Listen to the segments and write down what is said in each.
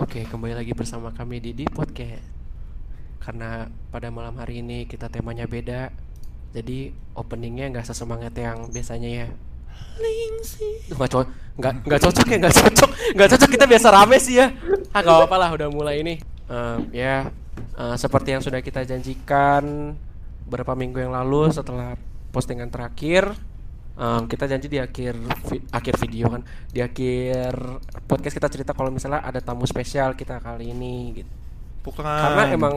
Oke, kembali lagi bersama kami di di podcast. Karena pada malam hari ini kita temanya beda, jadi openingnya nggak sesemangat yang biasanya ya. Duh, Nggak cocok, nggak nggak cocok ya, nggak cocok, nggak cocok kita biasa rame sih ya. Ah, gak apa-apa lah, udah mulai ini. Em, ya, eh, seperti yang sudah kita janjikan beberapa minggu yang lalu setelah postingan terakhir, em, kita janji di akhir vi- akhir video kan, di akhir podcast kita cerita kalau misalnya ada tamu spesial kita kali ini gitu. Bukan. Karena emang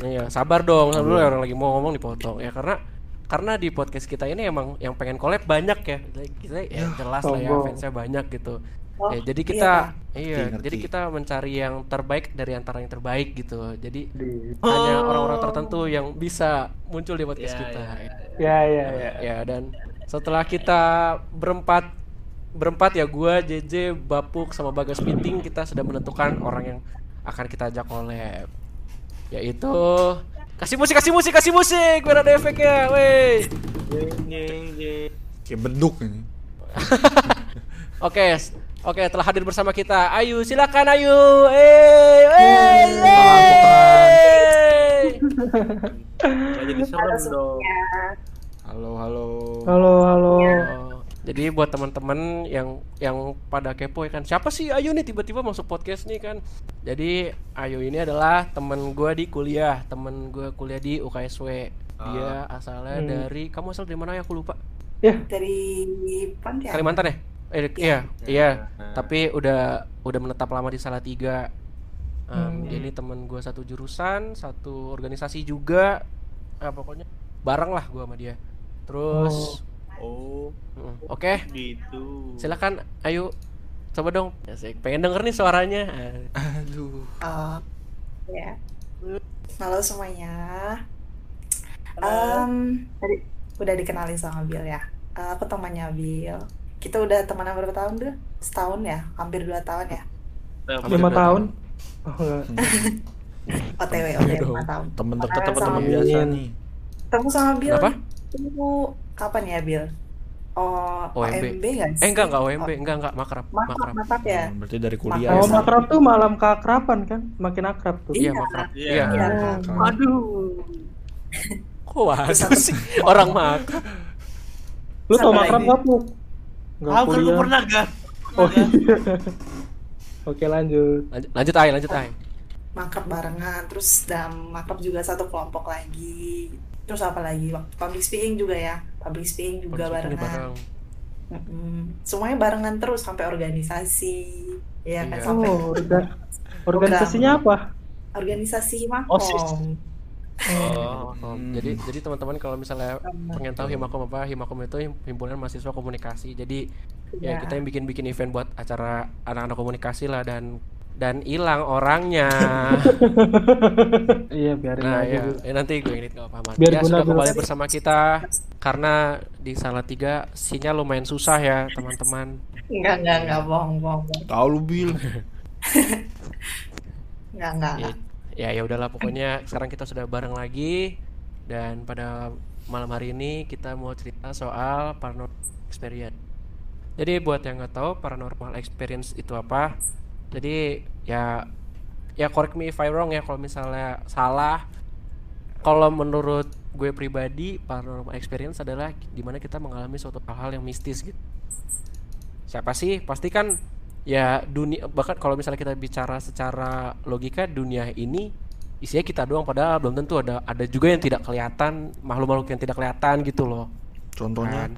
ya sabar dong, sabar dulu orang lagi mau ngomong dipotong ya karena karena di podcast kita ini emang yang pengen collab banyak ya. Kita ya jelas lah ya fansnya banyak gitu. Oh, Ya, jadi iya, kita iya, Ngerti, jadi ngerti. kita mencari yang terbaik dari antara yang terbaik gitu. Jadi Di- hanya orang-orang tertentu yang bisa muncul di podcast Ya, kita. ya, Ya ya ya. Ya dan setelah kita berempat berempat ya gua, JJ, Bapuk sama Bagas Pinting kita sudah menentukan orang yang akan kita ajak collab. Yaitu kasih musik, kasih musik, kasih musik biar ada efeknya, weh. Kayak beduk ini. Oke, oke telah hadir bersama kita. Ayu, silakan Ayu. Eh, eh, eh. jadi Halo semuanya. Halo, halo. Halo halo. Jadi buat teman-teman yang yang pada kepo ya kan siapa sih Ayu nih tiba-tiba masuk podcast nih kan? Jadi Ayu ini adalah temen gue di kuliah temen gue kuliah di UKSW dia asalnya Hmm. dari kamu asal dari mana ya? Aku lupa. Ya. Dari Pontianak. Kalimantan ya? Eh, iya iya. Tapi udah udah menetap lama di Salatiga. Em, Hmm. dia ini temen gue satu jurusan satu organisasi juga. Ah, pokoknya bareng lah gue sama dia terus Oh, mm, oke gitu. Silakan, ayo coba dong. Asik. Pengen denger nih suaranya. Aduh. Oh, ya. Halo semuanya. Em, tadi udah dikenalin sama Bill ya. Eh, aku temannya Bill. Kita udah temenan berapa tahun tuh? Setahun ya? Hampir dua tahun ya? Hampir lima tahun. Oh, enggak. OTW, OTW lima tahun. Temen deket temen Bill. biasa nih. Ketemu sama Bill. Kenapa? Itu kapan ya Bill? Oh, OMB. OMB nggak sih? Eh enggak enggak OMB, Oh, enggak enggak makrab, Makrab, makrab. makrab ya? Hmm, Berarti dari kuliah. Kalau Biasa. makrab tuh malam keakraban kan, makin akrab tuh. Iya, Iya. makrab. Iya. Iya. Iya. Oh. Aduh. Kok waduh sih orang makrab. Lu tau Sama makrab lagi. gak Puk? Nggak Tahu kan gue kuliah. pernah gak? Oh iya. Oke lanjut. Lanjut, lanjut ay, lanjut ay. makrab barengan terus dan makrab juga satu kelompok lagi terus apa lagi waktu public speaking juga ya public speaking juga Konsepnya barengan bareng. Mm-mm. semuanya barengan terus sampai organisasi ya kan Iya. sampai Oh, orga- organisasinya apa? organisasi makom Oh, oh. Hmm. jadi jadi teman-teman kalau misalnya pengen tahu Himakom apa, Himakom itu him- himpunan mahasiswa komunikasi. Jadi ya Iya. kita yang bikin-bikin event buat acara anak-anak komunikasi lah dan dan hilang orangnya. Iya biarin Nah aja. ya, eh, nanti gue edit gak apa-apa. Biar ya sudah dulu. kembali bersama kita karena di Salatiga sinyal lumayan susah ya teman-teman. enggak enggak enggak bohong bohong. Tahu lu Bil. enggak enggak Ya, enggak. ya ya udahlah pokoknya sekarang kita sudah bareng lagi dan pada malam hari ini kita mau cerita soal paranormal experience. Jadi buat yang nggak tahu paranormal experience itu apa, jadi ya ya correct me if I wrong ya kalau misalnya salah. Kalau menurut gue pribadi paranormal experience adalah di mana kita mengalami suatu hal-hal yang mistis gitu. Siapa sih? Pasti kan ya dunia bahkan kalau misalnya kita bicara secara logika dunia ini isinya kita doang padahal belum tentu ada ada juga yang tidak kelihatan makhluk-makhluk yang tidak kelihatan gitu loh Contohnya, kan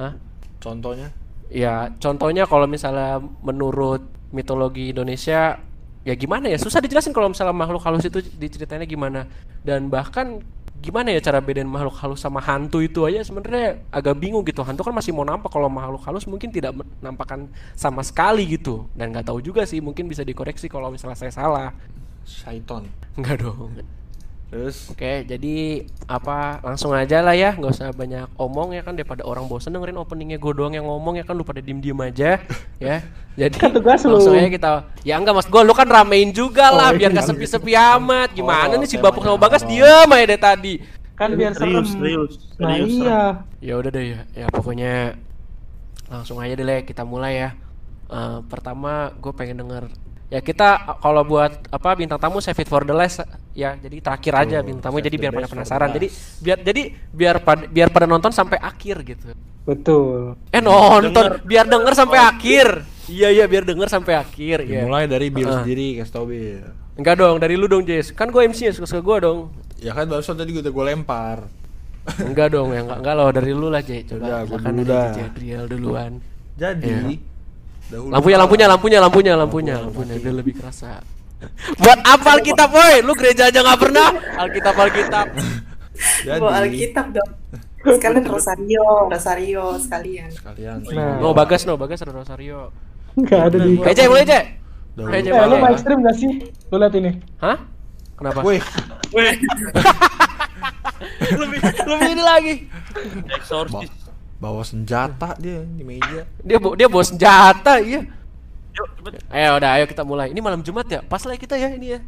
hah contohnya. ya contohnya kalau misalnya menurut mitologi Indonesia ya gimana ya? Susah dijelasin kalau misalnya makhluk halus itu diceritainnya gimana. Dan bahkan gimana ya cara bedain makhluk halus sama hantu itu aja sebenarnya agak bingung gitu. Hantu kan masih mau nampak kalau makhluk halus mungkin tidak menampakkan sama sekali gitu. Dan nggak tahu juga sih mungkin bisa dikoreksi kalau misalnya saya salah. Syaiton. nggak dong Terus Oke, jadi apa langsung aja lah ya, nggak usah banyak omong ya kan daripada orang bosen dengerin openingnya gue doang yang ngomong ya kan lu pada diem diem aja ya. Jadi Kan tugas lu. langsung aja kita, ya enggak mas gue lu kan ramein juga Oh, lah iya. biar nggak sepi sepi amat. Gimana Oh, nih si temanya Bapuk sama Bagas horor. diem aja dari tadi. Kan biar serem. Serius, serius, Nah serius. iya. Ya udah deh ya, ya pokoknya langsung aja deh kita mulai ya. Eh, pertama gue pengen denger Ya kita kalau buat apa bintang tamu save it for the last ya. Jadi terakhir aja Betul, bintang tamu jadi biar pada penasaran. Jadi biar jadi biar pada biar pada nonton sampai akhir gitu. Betul. Eh nonton biar denger sampai akhir. Iya iya biar denger sampai akhir ya. Dimulai dari Bill Heeh. sendiri, kasih tau Bill. Enggak dong, dari lu dong, Jess. Kan gue MC ya, suka-suka gue dong. Ya kan barusan tadi udah gue lempar. Enggak dong, ya enggak enggak loh dari lu lah, Jay. Coba Udah, gua silakan dulu dah. Duluan. Jadi, Iya. Dahulu Lampunya, lampunya, lampunya, lampunya, lampunya, Lampu, lampunya, udah lebih kerasa. Buat apa Alkitab, boy? Lu gereja aja nggak pernah. Alkitab, Alkitab. Jadi, Bawa Alkitab dong. Sekalian Rosario, Rosario sekalian. sekalian. Nah. No, Bagas, no, Bagas ada Rosario. Nggak ada di. Eh, mulai, Jay. Dahulu Eh, lu boleh. main stream gak sih? Lu liat ini. Hah? Kenapa? Wih, lebih, lebih ini lagi. Exorcist. Bawa senjata dia di meja. Dia bo- dia bawa senjata, iya. Yuk, cepet. Ayo, udah, ayo kita mulai. Ini malam Jumat ya? Pas lah kita ya ini ya.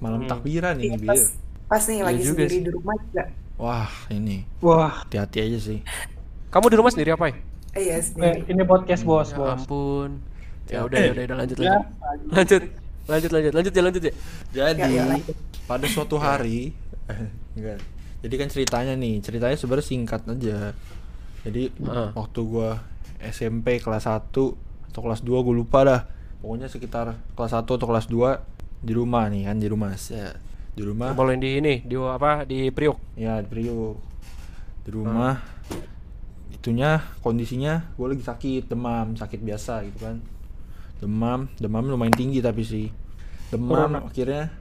Malam takbiran Iya, ini, pas, pas nih Iya lagi juga sendiri sih. di rumah juga. Wah, ini. Wah, Hati-hati aja sih. Kamu di rumah sendiri apa ya? Eh, Iya eh, sendiri. ini podcast bos, Ya bos. ampun. Ya udah, Eh. ya udah, udah lanjut Ya, lanjut. Lanjut. Lanjut lanjut lanjut ya lanjut ya. Jadi, Ya, ya, pada suatu hari enggak. Jadi kan ceritanya nih, ceritanya sebenarnya singkat aja. Jadi Heeh. waktu gua SMP kelas 1 atau kelas 2 gue lupa dah. Pokoknya sekitar kelas 1 atau kelas 2 di rumah nih kan di rumah. Set. Di rumah. Boleh di ini, di apa? Di Priok. Ya di Priok di rumah itunya kondisinya gue lagi sakit demam sakit biasa gitu kan demam demam lumayan tinggi tapi sih demam Corona. akhirnya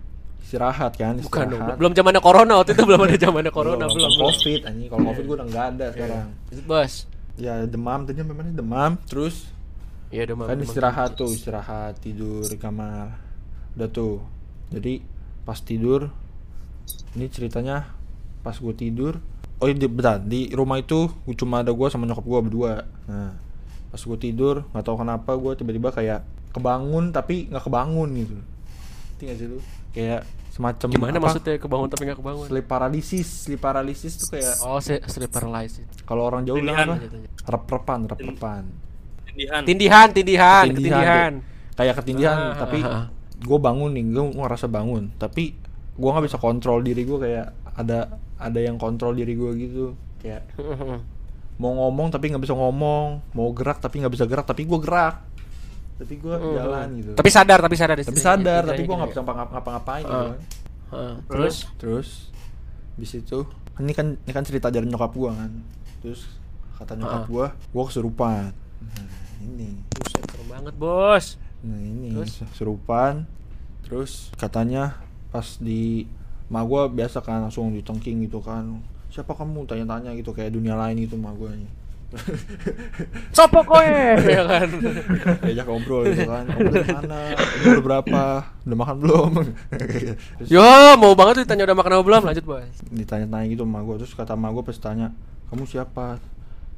istirahat kan Bukan dong. istirahat. Belum zamannya corona waktu itu belum ada zamannya corona belum, belum. belum covid anjing kalau covid gue udah nggak ada sekarang Lanjut, Bos. ya demam tadi memang demam terus Iya, demam. kan demam. istirahat tuh istirahat tidur di kamar udah tuh jadi pas tidur ini ceritanya pas gue tidur oh iya di, bentar, di rumah itu gua cuma ada gue sama nyokap gue berdua nah pas gue tidur nggak tahu kenapa gue tiba-tiba kayak kebangun tapi nggak kebangun gitu Ngerti nggak sih lu kayak semacam Gimana apa, maksudnya kebangun tapi nggak kebangun? sleep paralysis sleep paralysis tuh kayak Oh, se- sleep paralysis. kalau orang jauh bilang Tindihan. apa rep-repan rep-repan Tindihan. Tindihan, tindihan, Ketindihan, ketindihan. kayak- kayak ketindihan Ah, tapi ah, ah. gue bangun nih gue ngerasa bangun tapi gue nggak bisa kontrol diri gue kayak ada ada yang kontrol diri gue gitu kayak mau ngomong tapi nggak bisa ngomong mau gerak tapi nggak bisa gerak tapi gue gerak tapi gue jalan gitu Tapi sadar, tapi sadar di tapi sini. sadar Intinya tapi gue gitu nggak ya. bisa ngapa- ngapa-ngapain gitu kan. Heeh. Terus terus bis itu ini kan ini kan cerita dari nyokap gue kan terus kata nyokap gue gue kesurupan nah ini Buset, serem banget, Bos. Nah ini Terus? serupan Terus katanya pas di Ma gua biasa kan langsung ditengking gitu kan Siapa kamu tanya-tanya gitu kayak dunia lain gitu ma gua nih Sopo koe, ya kan. Diajak ngobrol gitu kan Kamu dari mana? Umur berapa? Udah makan belum? Terus Yo, mau banget ditanya udah makan apa belum? Lanjut, Bos. ditanya-tanya gitu sama gua Terus kata ma gua pas tanya Kamu siapa?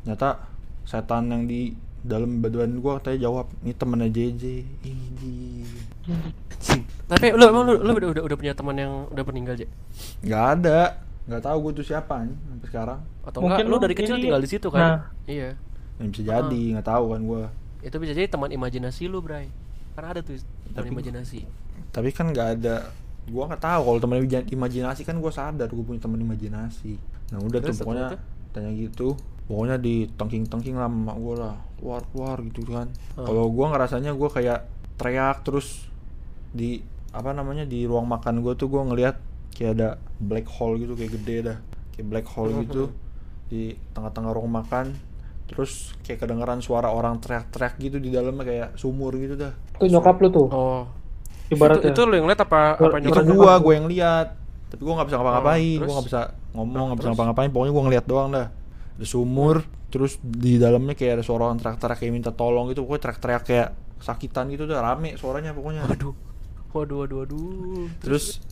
Nyata setan yang di dalam badan gua katanya jawab ini temennya JJ ini Tapi lu emang lu, lu udah, udah udah punya teman yang udah meninggal, aja? nggak ada nggak tahu gue tuh siapa nih sampai sekarang Atau Mungkin enggak lu dari kecil ini- tinggal di situ kan? Nah. Iya. yang bisa jadi nggak tahu kan gue Itu bisa jadi teman imajinasi lu, Bray. Karena ada tuh teman Tapi- imajinasi. tapi kan nggak ada gue nggak tahu kalau teman imaj- imajinasi kan gue sadar gue punya teman imajinasi nah udah Terus tuh pokoknya setelah tanya gitu pokoknya di tengking tengking lah sama gue lah keluar keluar gitu kan Hmm. kalau gue ngerasanya gue kayak teriak terus di apa namanya di ruang makan gue tuh gue ngelihat kayak ada black hole gitu kayak gede dah. Kayak black hole Hmm, gitu. di tengah-tengah ruang makan. Terus kayak kedengeran suara orang teriak-teriak gitu di dalamnya kayak sumur gitu dah. Itu nyokap lu tuh. Oh. Ibaratnya. Itu, itu lu yang lihat apa apa Itu gua gua yang lihat tapi gua nggak bisa ngapa-ngapain. Oh, gua nggak bisa ngomong Nah, nggak bisa ngapa-ngapain. Pokoknya gua ngeliat doang dah. Ada sumur terus di dalamnya kayak ada suara orang teriak-teriak kayak minta tolong gitu. Pokoknya teriak-teriak kayak sakitan gitu dah. Rame suaranya pokoknya. Waduh. Waduh, waduh, waduh. terus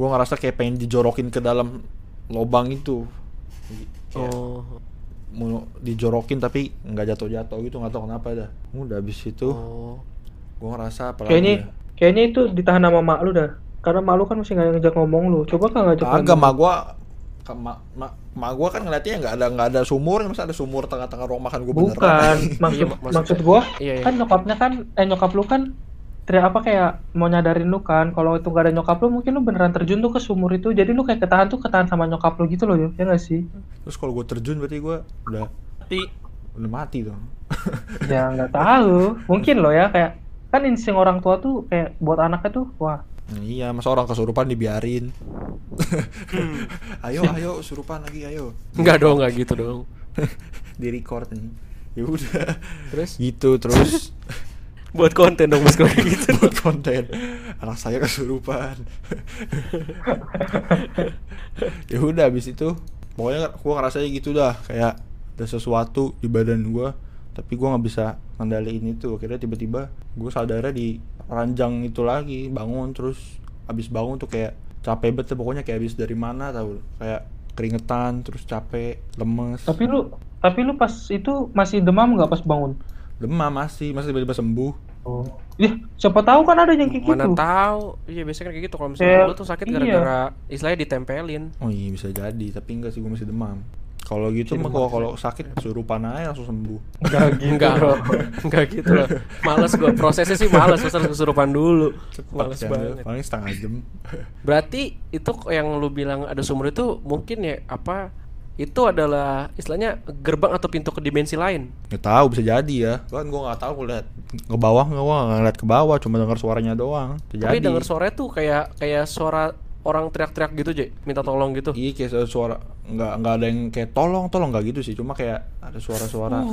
gua ngerasa kayak pengen dijorokin ke dalam lobang itu Kayak Oh. mau dijorokin tapi nggak jatuh-jatuh gitu nggak tahu kenapa dah udah habis itu Oh. gua ngerasa apa Kayaknya ya? kayaknya itu ditahan sama mak lu dah. Karena mak lu kan masih nggak ngajak ngomong lu. Coba kan ngajak Kagak, ngomong. mak gua ke mak mak mak gua kan ngeliatnya nggak ada nggak ada sumur masa ada sumur tengah-tengah ruang makan gua Bukan, maksud Iya, maksud- maksud gua Iya, iya. kan nyokapnya kan eh nyokap lu kan teriak apa kayak mau nyadarin lu kan kalau itu gak ada nyokap lu mungkin lu beneran terjun tuh ke sumur itu jadi lu kayak ketahan tuh ketahan sama nyokap lu gitu loh ya gak sih Terus kalau gue terjun berarti gue udah Mati. udah mati dong. ya nggak tahu mungkin loh ya kayak kan insting orang tua tuh kayak buat anaknya tuh wah Nah, iya, masa orang kesurupan dibiarin. ayo, ayo, kesurupan lagi, ayo. Enggak dong, enggak gitu dong. Di record nih. Ya udah. Terus Gitu terus buat konten dong mas kalau kayak gitu. buat konten. Anak saya kesurupan. ya udah habis itu pokoknya gua ngerasanya gitu dah kayak ada sesuatu di badan gua tapi gua nggak bisa ngendaliin itu akhirnya tiba-tiba gua sadarnya di ranjang itu lagi bangun terus habis bangun tuh kayak capek banget pokoknya kayak habis dari mana tahu kayak keringetan terus capek lemes tapi lu tapi lu pas itu masih demam nggak pas bangun demam masih masih tiba-tiba sembuh oh ya siapa tahu kan ada yang kayak Mana gitu tahu? Iya biasanya kan kayak gitu kalau misalnya Kayak- lu tuh sakit iya. gara-gara istilahnya ditempelin. oh iya bisa jadi tapi enggak sih gua masih demam kalau gitu mah kalau kalau sakit kesurupan aja langsung sembuh Enggak gitu Enggak, bro. enggak gitu loh. Males gua prosesnya sih males, harus kesurupan dulu. Males Cepet kan, banget. paling setengah jam Berarti itu yang lu bilang ada sumur itu mungkin ya apa? Itu adalah istilahnya gerbang atau pintu ke dimensi lain. nggak tahu bisa jadi ya. Kan gua nggak tahu gua lihat. Ke bawah nggak gua ngeliat ke bawah cuma dengar suaranya doang. Bisa Tapi jadi. denger suaranya tuh kayak kayak suara orang teriak-teriak gitu, Je. Minta tolong gitu. iya kayak suara nggak nggak ada yang kayak tolong tolong nggak gitu sih. Cuma kayak ada suara-suara.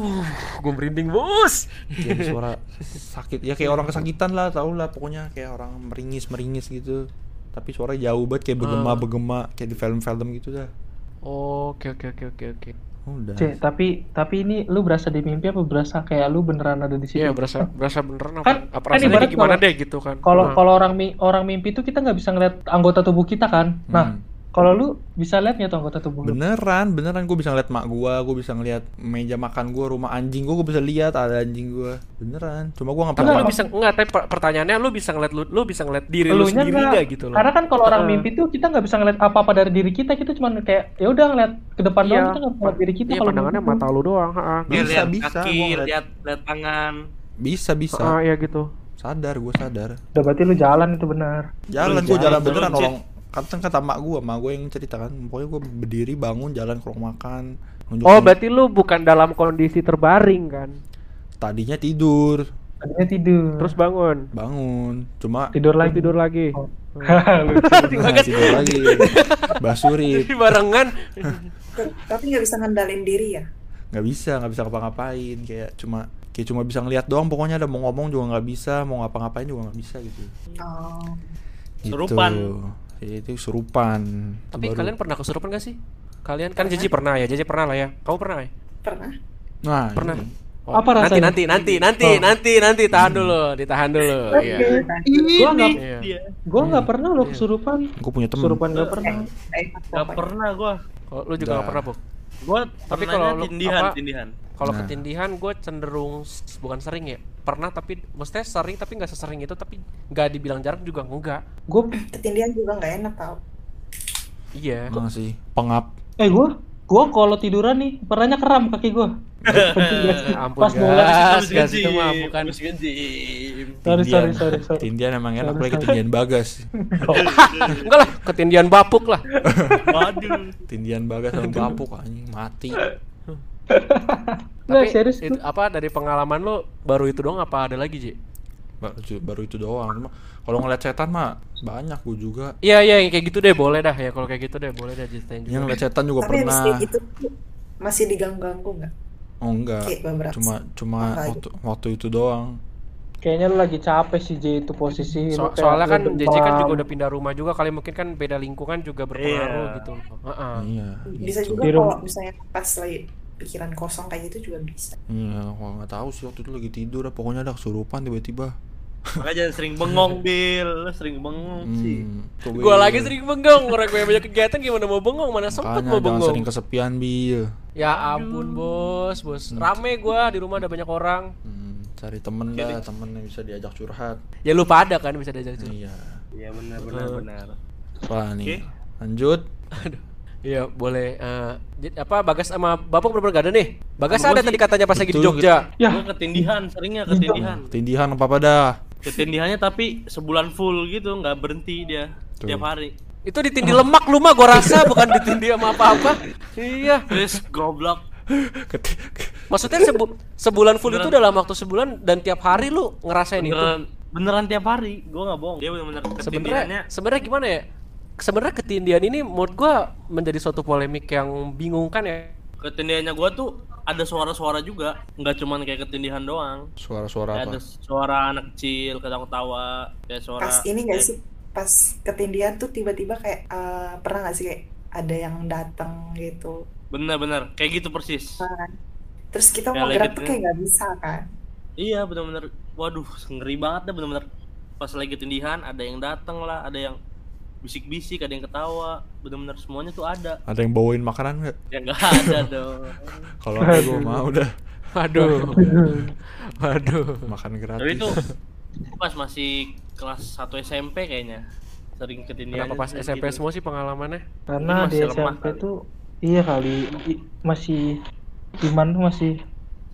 Gue merinding, Bos. kayak suara sakit. Ya kayak orang kesakitan lah tau lah pokoknya kayak orang meringis meringis gitu. Tapi suaranya jauh banget kayak bergema bergema kayak di film-film gitu dah Oke, oke, oke, oke, oke. udah Cek, tapi tapi ini lu berasa di mimpi apa berasa kayak lu beneran ada di situ? Iya, berasa berasa beneran apa? Kan- apa kan rasanya gimana kalau- deh gitu kan. Kalau Nah. kalau orang mi- orang mimpi tuh kita nggak bisa ngeliat anggota tubuh kita kan. Nah, Hmm. Kalau lu bisa lihat nggak tuh anggota tubuh lu? beneran beneran gue bisa ngeliat mak gua gue bisa ngeliat meja makan gua rumah anjing gua gue bisa lihat ada anjing gua beneran cuma gua nggak pernah lu bisa enggak, tapi per- pertanyaannya lu bisa ngeliat lu, lu bisa ngeliat diri lu sendiri nggak. enggak gitu loh. Karena kan kalau orang mimpi tuh kita nggak bisa ngeliat apa-apa dari diri kita, kita cuma kayak ya udah ngeliat ke depan Iya. doang kita nggak ngeliat diri kita Iya, kalau pandangannya mata lu doang, heeh. Dia Bisa, lihat bisa, kaki, gua ngeliat. lihat lihat tangan. bisa bisa Heeh, iya gitu. sadar gue sadar Udah berarti lu jalan itu benar. jalan gue jalan jalan, beneran Cid. Orang kan kata mak gue mak gue yang cerita kan pokoknya gue berdiri bangun jalan ke ruang makan nunjuk- Oh, berarti lu bukan dalam kondisi terbaring kan? tadinya tidur Tadinya tidur. Terus bangun. bangun cuma tidur lagi. tidur lagi. Oh. Lucu. Nah, tidur lagi basurit Jadi barengan. Tapi nggak bisa ngendalin diri ya. nggak bisa nggak bisa ngapa-ngapain kayak cuma kayak cuma bisa ngeliat doang pokoknya ada mau ngomong juga nggak bisa mau ngapa-ngapain juga nggak bisa gitu Oh. Gitu. Serupan. Itu serupan Itu Tapi baru- kalian pernah kesurupan gak sih? Kalian kan Jeji pernah ya, Jeji pernah lah ya. Kamu pernah ya? Pernah? nah Pernah. Oh, Apa nanti, rasanya? nanti, nanti, nanti, Oh. nanti, nanti, tahan dulu, ditahan dulu. Iya. Gua nggak Iya. Gua nggak pernah lo Iya. kesurupan. gue punya temen Kesurupan nggak pernah. Eh, Gak pernah gua. Oh, lu juga Udah. gak pernah, Bu? Gua Tapi kalau lu tindihan, apa- tindihan. Kalau Nah. ketindihan gue cenderung bukan sering ya. Pernah tapi maksudnya sering tapi nggak sesering itu tapi nggak dibilang jarang juga enggak. Gue ketindihan juga nggak enak tau. Iya. Nah, sih pengap eh gua gua kalau tiduran nih pernahnya kram kaki sih? Eh, ampun Pas gas, gas itu ganti, mah bukan. Sorry sorry sorry sorry. Tindian emang enak sorry. ketindian bagas Enggak lah, ketindihan bapuk lah. Waduh. Tindian bagas sama bapuk anjing mati Tapi serius itu, apa dari pengalaman lo baru itu doang apa ada lagi, Ji? baru, baru itu doang cuma kalau ngeliat setan mah banyak gue juga Iya, iya kayak gitu deh boleh dah ya kalau kayak gitu deh boleh dah ceritain yang ngeliat setan juga Tapi pernah tuh masih diganggu-ganggu nggak? oh enggak Kayak beberapa. cuma cuma waktu waktu itu doang Kayaknya lu lagi capek sih J itu posisi. So- soalnya kan JJ kan juga udah pindah rumah juga kali mungkin kan beda lingkungan juga berpengaruh Iya. gitu. Heeh. iya Bisa gitu. juga kalau misalnya pas lagi pikiran kosong kayak gitu juga bisa. iya gua nggak tahu sih waktu itu lagi tidur pokoknya ada kesurupan tiba-tiba Makanya jangan sering bengong, Bil. Sering bengong sih. Hmm, tuh, Gua Bil. lagi sering bengong, orang gue banyak kegiatan gimana mau bengong, mana sempet Makanya mau bengong. sering kesepian bil Ya ampun bos, bos. Rame gua di rumah ada banyak orang. Hmm, cari temen dah temen yang bisa diajak curhat Ya lu pada kan bisa diajak curhat. iya Iya benar benar benar. apa nih Oke. lanjut Aduh. Iya boleh. eh, j- apa Bagas sama Bapak gak ada nih? Bagas ada tadi katanya pas lagi di Jogja. Ya, Gua ketindihan, seringnya ketindihan. tindihan apa apa dah Ketindihannya tapi sebulan full gitu, nggak berhenti dia Tuh. tiap hari. Itu ditindih lemak lu mah gua rasa bukan ditindih sama apa-apa. Iya. Terus goblok. Maksudnya sebu- sebulan full itu dalam waktu sebulan dan tiap hari lu ngerasain itu. Beneran, beneran tiap hari. Gua nggak bohong. Dia bener-bener Sebenarnya ketindihannya. sebenarnya gimana ya? Sebenarnya ketindihan ini menurut gua menjadi suatu polemik yang bingungkan ya. Ketindihannya gua tuh ada suara-suara juga, nggak cuman kayak ketindihan doang. Suara-suara apa? ada suara anak kecil ketawa-ketawa, kayak suara Pas ini gak sih? Pas ketindihan tuh tiba-tiba kayak eh, pernah gak sih kayak ada yang datang gitu. Bener-bener kayak gitu persis. Kan? Terus kita Kayak mau gerak tuh kayak nggak bisa kan? Iya bener-bener, waduh ngeri banget dah bener-bener. Pas lagi ketindihan ada yang datang lah, ada yang bisik-bisik, ada yang ketawa, bener-bener semuanya tuh ada. Ada yang bawain makanan nggak? Ya nggak ada dong. Kalau ada gue mau udah Waduh. Waduh. makan gratis. Tapi itu pas masih kelas 1 SMP kayaknya sering ketindihan. Kenapa pas SMP semua sih pengalamannya? Karena di lemah SMP kali. tuh iya kali i- masih iman tuh masih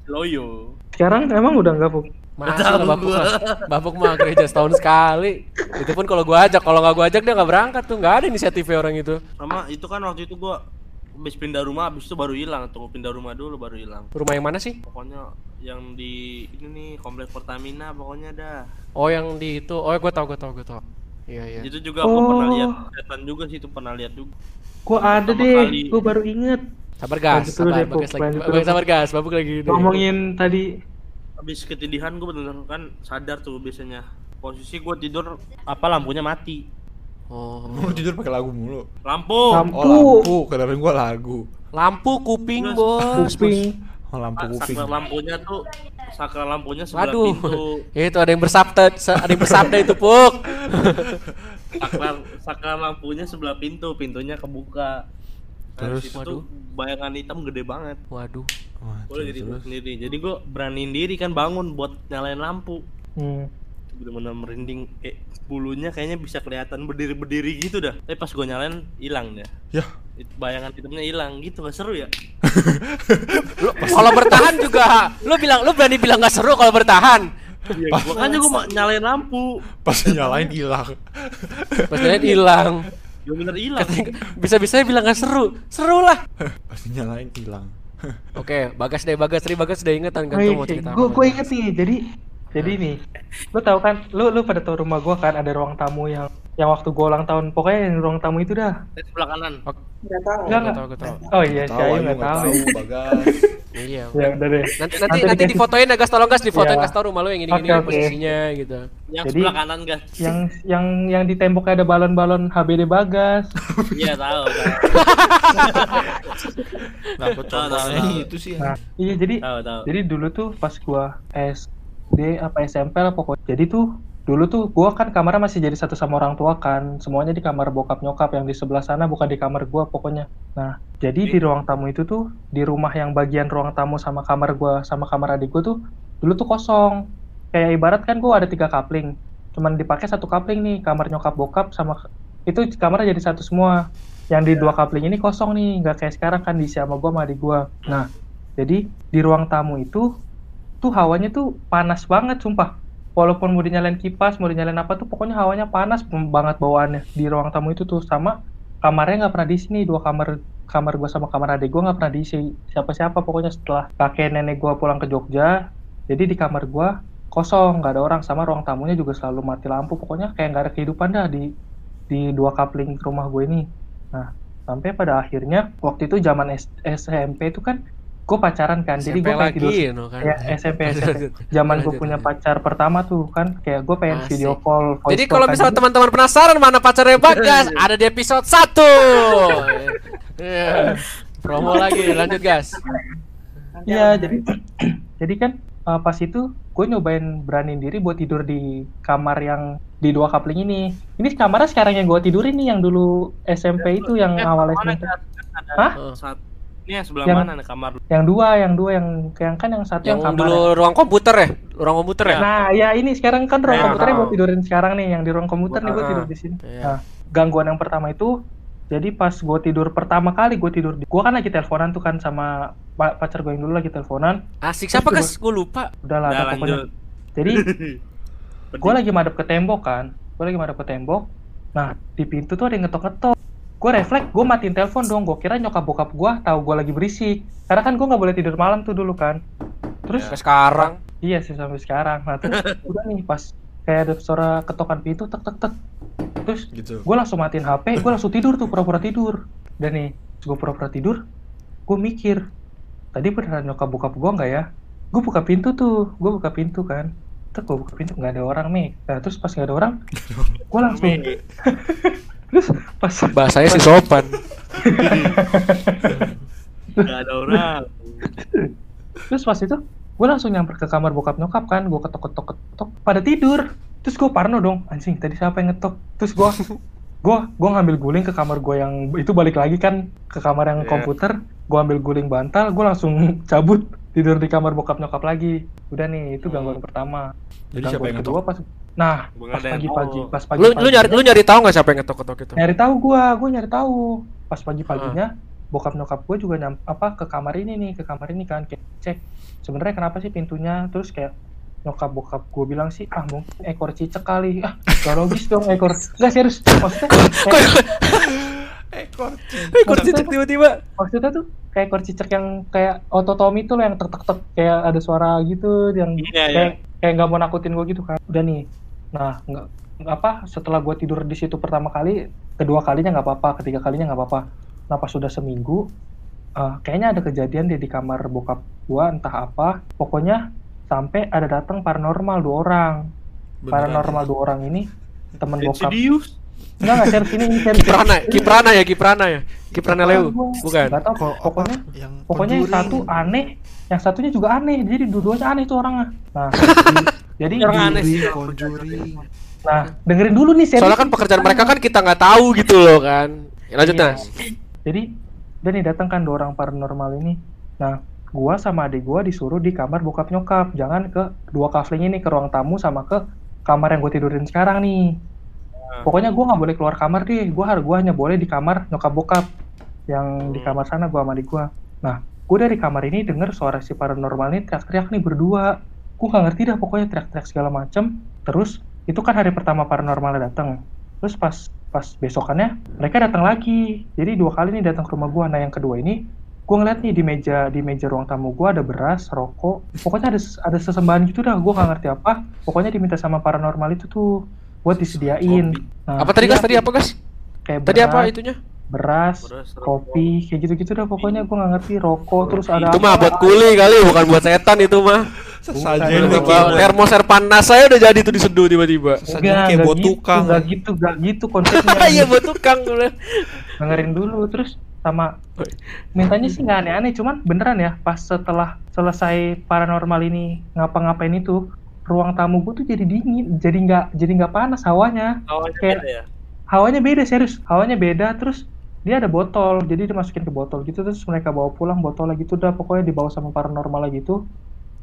Loyo. sekarang emang udah enggak Puk? Masih lah babuk mah. Babuk mah gereja setahun sekali. Itu pun kalau gua ajak, kalau nggak gua ajak dia nggak berangkat tuh. nggak ada inisiatifnya orang itu. Sama itu kan waktu itu gua habis pindah rumah, habis itu baru hilang. Tunggu pindah rumah dulu baru hilang. Rumah yang mana sih? Pokoknya yang di ini nih komplek Pertamina pokoknya dah. Oh yang di itu. Oh gua tahu gua tahu gua tahu. Iya iya. Itu juga gua pernah Oh. lihat setan juga sih itu pernah lihat juga. Gua ada deh, kali. gua baru inget Sabar gas, sabar, deh, bagus Puk, lagi. sabar gas, babuk lagi. nih. ngomongin tadi Habis ketindihan gua bener kan sadar tuh biasanya. Posisi gua tidur apa lampunya mati. Oh. Lu tidur pakai lagu mulu. Lampu. Lampu. Oh lampu, kedengerin gua lagu. Lampu kuping bos. kuping Oh lampu kuping. saklar lampunya tuh saklar lampunya sebelah Waduh. pintu. Itu ada yang bersabda, ada yang bersabda itu puk. saklar saklar lampunya sebelah pintu pintunya kebuka Terus? Tuh bayangan hitam gede banget Waduh. Wah, gue terus, jadi terus. sendiri jadi gue beraniin diri kan bangun buat nyalain lampu hmm. bener-bener merinding kayak bulunya kayaknya bisa kelihatan berdiri-berdiri gitu dah tapi pas gue nyalain hilang dia Yah, It- bayangan hitamnya hilang gitu gak seru ya Kalau bertahan juga, lu bilang lu berani bilang nggak seru kalau bertahan. Iya, makanya gue nyalain lampu pas nyalain hilang. Pastinya hilang. gue bener hilang Bisa-bisa bilang nggak seru, seru lah. pas nyalain hilang. Oke, bagas deh, bagas, Tri bagas udah ingetan kan tuh mau cerita gue apa. gue inget nih jadi jadi nih lu tahu kan lu lu pada tahu rumah gua kan ada ruang tamu yang yang waktu gua ulang tahun pokoknya yang ruang tamu itu dah di sebelah kanan Nggak tahu. Enggak, Gua tahu, tahu. oh iya saya aja nggak nggak tahu Bagas. Iya. ya udah deh Nanti nanti Nanti difotoin ya, gas tolong gas difotoin Iya. gas tau rumah lu yang ini gini Oke, oke. posisinya gitu. yang Jadi- sebelah kanan guys yang yang yang di temboknya ada balon-balon HBD Bagas iya tahu contohnya tahu. itu sih. nah iya jadi tahu tahu jadi dulu tuh pas gua SD apa SMP lah pokoknya jadi tuh dulu tuh gua kan kamarnya masih jadi satu sama orang tua kan. Semuanya di kamar bokap nyokap yang di sebelah sana bukan di kamar gua pokoknya. Nah jadi di ruang tamu itu tuh di rumah yang bagian ruang tamu sama kamar gua sama kamar adik gua tuh dulu tuh kosong. Kayak ibarat kan gua ada tiga kapling. Cuman dipakai satu kapling nih kamar nyokap bokap sama itu kamarnya jadi satu semua. Yang di dua kapling ini kosong nih nggak kayak sekarang kan diisi sama gua sama adik gua. Nah jadi di ruang tamu itu tuh hawanya tuh panas banget sumpah walaupun mau dinyalain kipas mau dinyalain apa tuh pokoknya hawanya panas banget bawaannya. Di ruang tamu itu tuh sama kamarnya nggak pernah diisi nih. Dua kamar kamar gua sama kamar adik gua nggak pernah diisi. Siapa-siapa pokoknya setelah kakek nenek gua pulang ke Jogja jadi di kamar gua kosong nggak ada orang. Sama ruang tamunya juga selalu mati lampu. Pokoknya kayak nggak ada kehidupan dah di di dua kapling rumah gue ini. Nah sampai pada akhirnya waktu itu zaman S- SMP itu kan gue pacaran kan jadi gue kayak lagi tidur no kan. ya SMP SMP zaman gue punya lanjut. pacar pertama tuh kan kayak gue pengen Asik. video call voice Jadi kalau kan. misalnya teman-teman penasaran mana pacarnya Bagas, ada di episode 1. Iya. Promo lagi, lanjut gas. Nanti Iya, jadi jadi kan uh, pas itu gue nyobain beraniin diri buat tidur di kamar yang di dua kapling ini. Ini kamarnya sekarang yang gue tidurin nih yang dulu SMP itu yang Eh, awal SMP. Hah? saat ini yang sebelah Yang- mana nih kamar lu? Yang dua, yang dua yang yang kan yang satu yang, Yang kamar. dulu ruang komputer ya? Ruang komputer ya? Nah, ya ini sekarang kan ruang Ya, komputernya gue tahu. tidurin sekarang nih, yang di ruang komputer nih gue Ah, tidur di sini. iya. Nah, gangguan yang pertama itu, jadi pas gue tidur pertama kali gue tidur, di, gue kan lagi teleponan tuh kan sama pa- pacar gue yang dulu lagi teleponan, Asik siapa gas? Gue lupa. udah lah, Udah pokoknya. lanjut. Jadi gue lagi madep ke tembok kan gue lagi madep ke tembok nah di pintu tuh ada yang ngetok-ngetok gue refleks gue matiin telepon dong. Gue kira nyokap bokap gue tahu gue lagi berisik. Karena kan gue nggak boleh tidur malam tuh dulu kan. Terus Sampai sekarang. Iya sih sampai sekarang. Nah terus udah nih pas kayak ada suara ketokan pintu tek tek tek. Terus gitu. gue langsung matiin HP gue langsung tidur tuh pura-pura tidur. Dan nih gue pura-pura tidur gue mikir tadi beneran nyokap bokap gue nggak ya? Gue buka pintu tuh gue buka pintu kan. Terus gue buka pintu nggak ada orang nih nah terus pas nggak ada orang gue langsung terus pas bahasanya si sopan. Nggak ada orang. Terus pas itu gue langsung nyamper ke kamar bokap nyokap kan gue ketok ketok ketok pada tidur. Terus gue parno dong anjing tadi siapa yang ngetok? Terus gue gue gue ngambil guling ke kamar gue yang itu balik lagi kan ke kamar yang Iya. komputer gue ambil guling bantal gue langsung cabut tidur di kamar bokap nyokap lagi. Udah nih itu gangguan pertama. Jadi siapa yang gangguan kedua ngetok? pas nah Gua pas pagi-pagi tahu. pas pagi lu lu nyari lu nyari tahu nggak siapa yang ngetok-ketok itu? Nyari tahu gue gue nyari tahu. Pas pagi-paginya bokap nyokap gue juga nyam apa ke kamar ini nih ke kamar ini kan kayak cek sebenarnya kenapa sih pintunya? Terus kayak nyokap bokap gue bilang sih ah mungkin ekor cicak kali. Ah gak logis dong ekor. Nggak serius. Maksudnya kayak, ekor ekor cicak tiba-tiba. Maksudnya tuh kayak ekor cicak yang kayak ototomi tuh loh yang tek tek tek kayak ada suara gitu yang Iya, iya. kayak kayak nggak mau nakutin gue gitu kan. Udah nih. Nah nggak apa setelah gue tidur di situ pertama kali kedua kalinya nggak apa-apa ketiga kalinya nggak apa-apa. Nah pas sudah seminggu eh, kayaknya ada kejadian deh di kamar bokap gue entah apa. Pokoknya sampai ada datang paranormal dua orang. Paranormal dua orang ini temen bokap Insidious enggak nggak serius ini ini kiprana kiprana ya kiprana ya. Kiprana leu bukan? Nggak tahu, kok pokoknya yang pokoknya yang satu aneh yang satunya juga aneh jadi dua-duanya aneh tuh orangnya. Nah jadi Orang aneh sih. Conjuring nah dengerin dulu nih soalnya kan pekerjaan mereka kan kita nggak tahu gitu loh kan. Ya, lanjut Iya. nas. Jadi udah nih datang kan dua orang paranormal ini. Nah gua sama adik gua disuruh di kamar bokap nyokap. Jangan ke dua kafling ini ke ruang tamu sama ke kamar yang gue tidurin sekarang nih pokoknya gua nggak boleh keluar kamar deh. Gua harus gua hanya boleh di kamar nyokap bokap yang di Hmm. kamar sana gua sama adik gua. Nah gua dari kamar ini denger suara si paranormal ini teriak-teriak nih berdua. Gua nggak ngerti dah pokoknya teriak-teriak segala macem. Terus itu kan hari pertama paranormalnya datang terus pas pas besokannya mereka datang lagi. Jadi dua kali nih datang ke rumah gua. Nah yang kedua ini gua ngeliat nih di meja di meja ruang tamu gua ada beras rokok. Pokoknya ada ada sesembahan gitu dah. Gua nggak ngerti apa. Pokoknya diminta sama paranormal itu tuh buat disediain. Nah, apa tadi gas? Tadi apa gas? kayak tadi apa beras, itunya? beras, Beras, rokok. kopi kayak gitu-gitu dah pokoknya. Gua nggak ngerti rokok terus ada itu mah buat kuli kali bukan buat setan itu mah. Sesajen termos air panas saya udah jadi tuh diseduh tiba-tiba. Sesajen kayak buat gitu, tukang. enggak gitu, enggak gitu konsepnya. iya buat tukang udah dengerin dulu terus sama mintanya sih nggak aneh-aneh cuman beneran ya pas setelah selesai paranormal ini ngapa-ngapain itu ruang tamu gue tuh jadi dingin jadi nggak jadi nggak panas hawanya. Awalnya Kayak- beda ya? hawanya beda serius. Hawanya beda terus dia ada botol jadi dimasukin ke botol gitu terus mereka bawa pulang botolnya gitu dah pokoknya dibawa sama paranormal gitu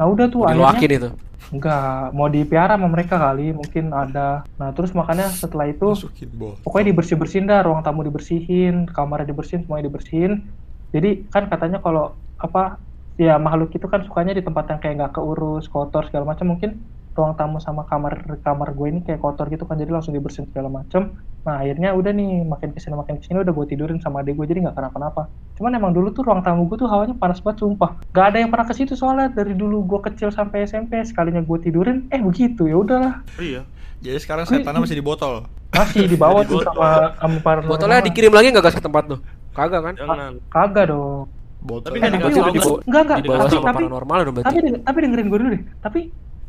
nah udah tuh akhirnya itu? Enggak mau dipiara sama mereka kali mungkin ada. Nah terus makanya setelah itu masukin pokoknya dibersih bersihin dah ruang tamu dibersihin kamarnya dibersihin semuanya dibersihin. Jadi kan katanya kalau apa ya makhluk itu kan sukanya di tempat yang kayak nggak keurus kotor segala macam. Mungkin ruang tamu sama kamar kamar gue ini kayak kotor gitu kan jadi langsung dibersihin segala macam. Nah akhirnya udah nih makin ke sini makin ke sini udah gue tidurin sama adik gue jadi nggak kenapa-napa. Cuman emang dulu tuh ruang tamu gue tuh hawanya panas banget sumpah. Gak ada yang pernah ke situ soalnya dari dulu gue kecil sampai SMP sekalinya gue tidurin eh begitu ya udahlah. Iya. Jadi sekarang setannya masih di botol. Masih dibawa Di tuh sama sama paranormal botolnya dikirim lagi nggak gas ke tempat tuh? Kagak kan? Jangan. Kagak dong botol Tapi Eh, tapi obat. enggak enggak dibawa tapi tapi paranormal dong tapi, berarti tapi dengerin gue dulu deh. Tapi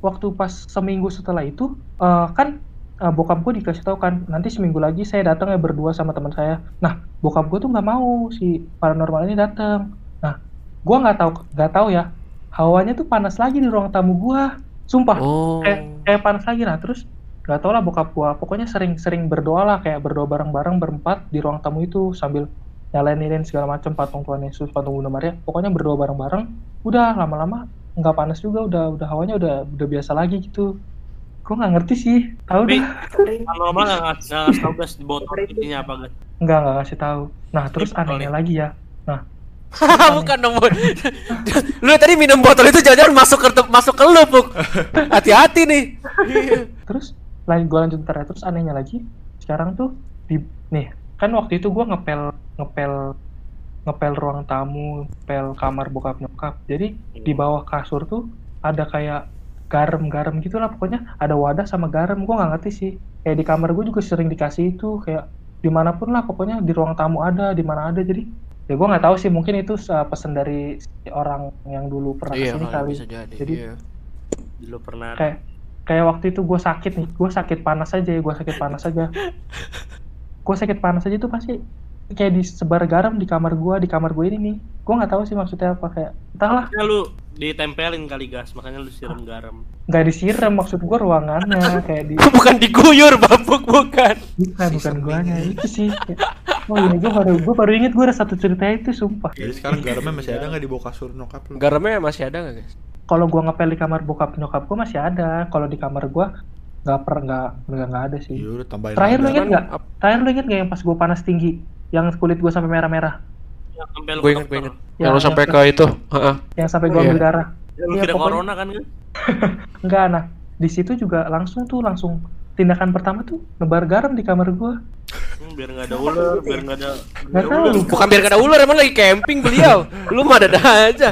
waktu pas seminggu setelah itu eh, kan eh, bokap gue dikasih tahu kan nanti seminggu lagi saya datang ya berdua sama teman saya. Nah bokap gue tuh nggak mau si paranormal ini datang. Nah gue nggak tahu nggak tahu ya hawanya tuh panas lagi di ruang tamu gue sumpah oh. kayak kayak panas lagi. Nah terus nggak tau lah bokap gua pokoknya sering-sering berdoa lah kayak berdoa bareng-bareng berempat di ruang tamu itu sambil nyalain segala macam patung Tuhan Yesus patung Bunda Maria. Pokoknya berdoa bareng-bareng udah lama-lama nggak panas juga udah udah hawanya udah udah biasa lagi gitu. Gua nggak ngerti sih. Tahu deh. Normal nggak ngas- nggak ngasih tau gas di botol intinya apa gas? Nggak nggak ngasih tahu. Nah terus anehnya lagi ya. Nah. Bukan dong, lu tadi minum botol itu jangan-jangan masuk ke masuk ke lu, Puk. Hati-hati nih. terus lain gue lanjut ntar ya. terus anehnya lagi sekarang tuh di nih kan waktu itu gue ngepel ngepel ngepel ruang tamu ngepel kamar bokap nyokap. Jadi di bawah kasur tuh ada kayak garam-garam gitu lah pokoknya. Ada wadah sama garam gue nggak ngerti sih. Kayak di kamar gue juga sering dikasih itu kayak di mana pun lah pokoknya di ruang tamu ada di mana ada. Jadi ya gue nggak tahu sih mungkin itu uh, pesan dari si orang yang dulu pernah Iya, ke sini kali kali. bisa jadi. Jadi- iya. Dulu pernah. kayak kayak waktu itu gue sakit nih. Gue sakit panas aja ya gue sakit panas aja gue sakit panas aja tuh pasti kayak disebar garam di kamar gue di kamar gue ini nih gue nggak tahu sih maksudnya apa kayak entahlah Ya lu ditempelin kali gas, makanya lu siram garam. nggak disiram maksud gue ruangannya kayak di bukan diguyur, Bapuk, bukan. bukan bukan guanya ini. itu sih Kayak, oh iya gue baru gue baru inget gue ada satu cerita itu sumpah Jadi sekarang garamnya masih ada nggak di bawah kasur nyokap lu? Garamnya masih ada nggak, guys? kalau gue ngepel di kamar bokap nyokap gue masih ada kalau di kamar gue nggak per nggak nggak nggak ada sih Iya udah tambahin. Terakhir lu inget nggak terakhir lu inget nggak yang pas gue panas tinggi yang kulit gue sampai merah-merah Ya, sampai Gue inget, gue inget. Ya, Yang lu yang sampai ke- itu. Heeh. yang sampai gue Iya. ambil darah Ya, lu Iya, kira corona kan kan? Enggak, nah di situ juga langsung tuh langsung tindakan pertama tuh nebar garam di kamar gua. Hmm, biar nggak ada ular, biar nggak ada Nggak tahu, Bukan biar gak ada ular, emang lagi camping beliau. Lu mah ada aja.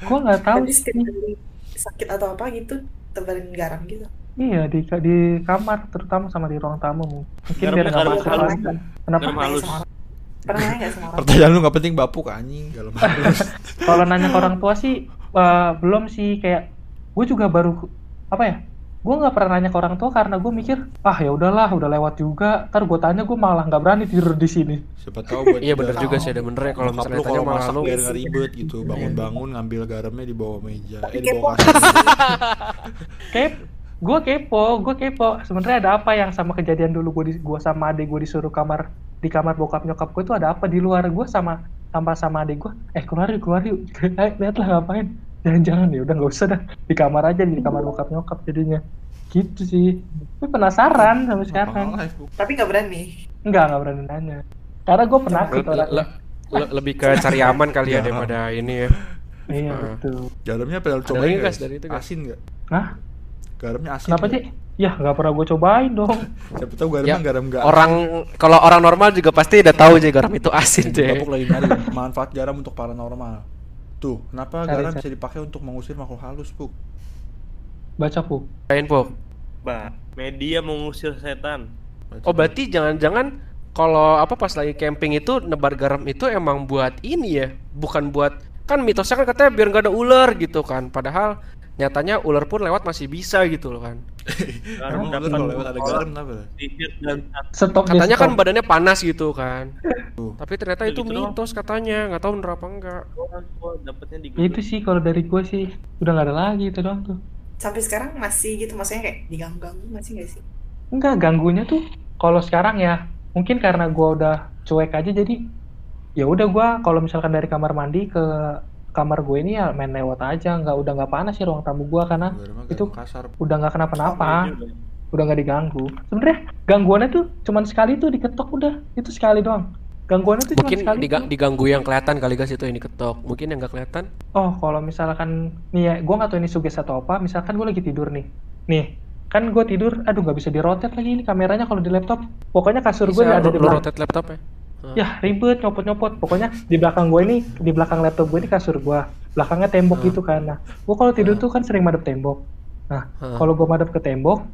gua nggak tahu. Kali sakit atau apa gitu tebarin garam gitu. Iya di di kamar terutama sama di ruang tamu mungkin biar nggak masuk halus. lagi. Kenapa? Garam halus. Pernah nggak sama orang? Pertanyaan lu nggak penting bapuk anjing kalau halus. Kalau nanya ke orang tua sih eh, belum sih kayak gue juga baru apa ya? Gue nggak pernah nanya ke orang tua karena gue mikir ah ya udahlah udah lewat juga. Ntar gue tanya gue malah nggak berani tidur di sini. Siapa tahu buat Iya bener juga sih ada benernya kalau Nyokap misalnya tanya kalau malah lu biar nggak ribet gitu bangun-bangun ngambil garamnya di bawah meja eh di bawah kasur? Gue kepo, gue kepo. Sebenarnya ada apa yang sama kejadian dulu gue di, gua sama adik gue disuruh kamar di kamar bokap nyokap gue itu ada apa di luar gue sama sama sama adik gue. Eh keluar yuk, keluar yuk. Eh, lihatlah ngapain. Jangan-jangan ya udah nggak usah dah di kamar aja di kamar bokap nyokap jadinya. Gitu sih. Gue penasaran sampai sekarang. Tapi nggak berani. Enggak, enggak berani nanya. Karena gue penakut Le- orangnya. le- le- lebih ke cari aman kali ya Ya. daripada ini ya. Iya Ah. betul. lagi, nggak, guys, dari itu, asin nggak Hah? Garamnya asin Kenapa sih? Ya nggak pernah gue cobain dong. siapa tahu garamnya Ya, garam nggak Orang kalau orang normal juga pasti udah tahu aja garam itu asin deh. Bapuk lagi nyari manfaat garam untuk paranormal tuh kenapa Cari, garam cari. bisa dipakai untuk mengusir makhluk halus Puk? Baca pu. Lain Puk. Bah, media mengusir setan. Baca. Oh berarti jangan-jangan kalau apa pas lagi camping itu nebar garam itu emang buat ini ya, bukan buat kan mitosnya kan katanya biar nggak ada ular gitu kan. Padahal nyatanya ular pun lewat masih bisa gitu loh kan. Garam Emang dapat kalau lewat ada garam kenapa Stop Katanya kan badannya panas gitu kan. Tapi ternyata Ya itu gitu mitos katanya, nggak tahu bener apa enggak. orang gua dapatnya di Ya itu sih kalau dari gue sih udah nggak ada lagi itu doang tuh. Sampai sekarang masih gitu, maksudnya kayak diganggu-ganggu masih nggak sih? Enggak ganggunya tuh kalau sekarang ya mungkin karena gue udah cuek aja jadi ya udah gue kalau misalkan dari kamar mandi ke kamar gue ini ya main lewat aja nggak udah nggak panas sih ruang tamu gue karena itu kasar udah nggak kenapa-napa udah nggak diganggu sebenarnya gangguannya tuh cuman sekali tuh diketok udah itu sekali doang gangguannya tuh cuma Mungkin sekali diga- tuh. diganggu yang kelihatan kali guys itu yang diketok. Mungkin yang nggak kelihatan. Oh, kalau misalkan nih ya, gue nggak tahu ini suges atau apa. Misalkan gue lagi tidur nih, nih kan gue tidur, aduh nggak bisa dirotet lagi ini kameranya kalau di laptop. Pokoknya kasur gue ada di belakang. rotate laptopnya. Ya ribet nyopot-nyopot. Pokoknya di belakang gue ini, di belakang laptop gue ini kasur gue. Belakangnya tembok Hmm. gitu kan. Nah, gue kalau tidur tuh kan sering madep tembok. Nah, Hmm. kalau gue madep ke tembok,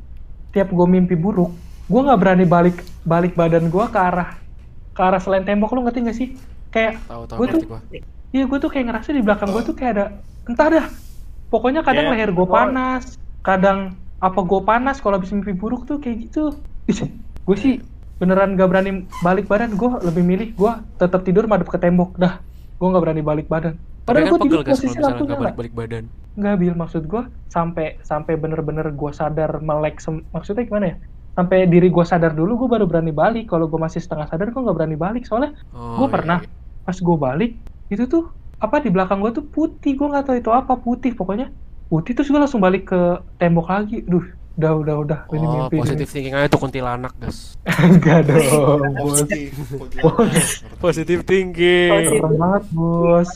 tiap gue mimpi buruk, gue nggak berani balik balik badan gue ke arah ke arah selain tembok. Lu ngerti nggak sih? Kayak gue tuh. Iya gue tuh kayak ngerasa di belakang gue tuh kayak ada entah dah. Pokoknya kadang Ya, leher gue panas, kadang apa gue panas kalau habis mimpi buruk tuh kayak gitu. gue sih beneran gak berani balik badan. Gue lebih milih gue tetap tidur madep ke tembok dah. Gue nggak berani balik badan. Padahal kan gue tidur kalau posisi misalnya lampu nggak nyala. balik-balik badan. Nggak bil maksud gue sampai sampai bener-bener gue sadar melek sem- maksudnya gimana ya? Sampai diri gue sadar dulu gue baru berani balik. Kalau gue masih setengah sadar gue nggak berani balik soalnya Oh, gue iya, pernah iya. pas gue balik itu tuh apa di belakang gue tuh putih gue nggak tahu itu apa putih pokoknya putih terus gue langsung balik ke tembok lagi duh Udah, udah, udah. Ini Oh, mimpi. positive thinking aja tuh kuntilanak, guys. Enggak dong, bos. Positif. thinking. Serem banget, bos.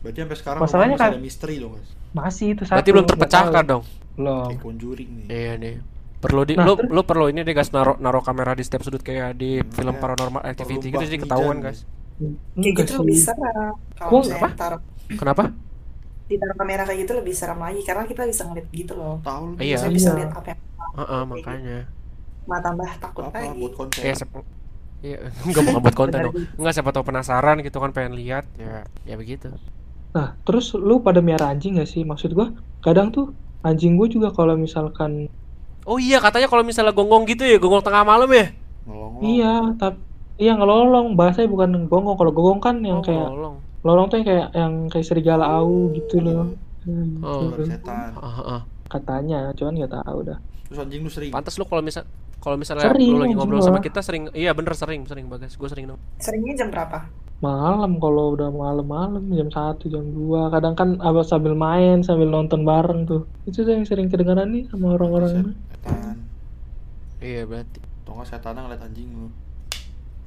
Berarti sampai sekarang Masalahnya kan- ada misteri dong guys. Masih itu satu. Berarti belum terpecahkan dong. Belum. Kayak conjuring nih. Iya nih. Perlu di Nah, lu lu perlu ini deh guys naruh naruh kamera di setiap sudut kayak di film Iya. paranormal activity Perlu gitu jadi ketahuan guys. Kayak Enggak gitu. Gua Kalau apa? taruh Kenapa? Ditaruh kamera kayak gitu lebih serem lagi karena kita bisa ngeliat gitu loh. Tahu Iya. Saya Iya. bisa lihat apa yang Heeh, makanya. mah tambah takut apa lagi. buat konten. Iya, sep- Iya, enggak bukan buat konten dong. Enggak siapa tahu penasaran gitu kan pengen lihat ya ya begitu. Nah, terus lu pada miara anjing gak sih? Maksud gua, kadang tuh anjing gua juga kalau misalkan Oh iya katanya kalau misalnya gonggong gitu ya, gonggong tengah malam ya. Ngelong iya, tapi iya ngelolong, bahasanya bukan gonggong. Kalau gonggong kan yang Oh, kayak ngolong. Lolong tuh yang kayak yang kayak serigala au gitu loh. Hmm, Oh. gitu. setan. Heeh, heeh. Katanya, cuman nggak tahu dah. Terus anjing lu sering. Pantas lu kalau misal kalau misalnya Sering, lu lagi ngobrol sama kita sering iya bener sering sering bagas gue sering dong Seringnya jam berapa? Malam kalau udah malam-malam jam 1, jam 2. Kadang kan abang sambil main, sambil nonton bareng tuh. Itu tuh yang sering kedengaran nih sama orang-orang. Setan. iya berarti nggak setan ngeliat anjing lu.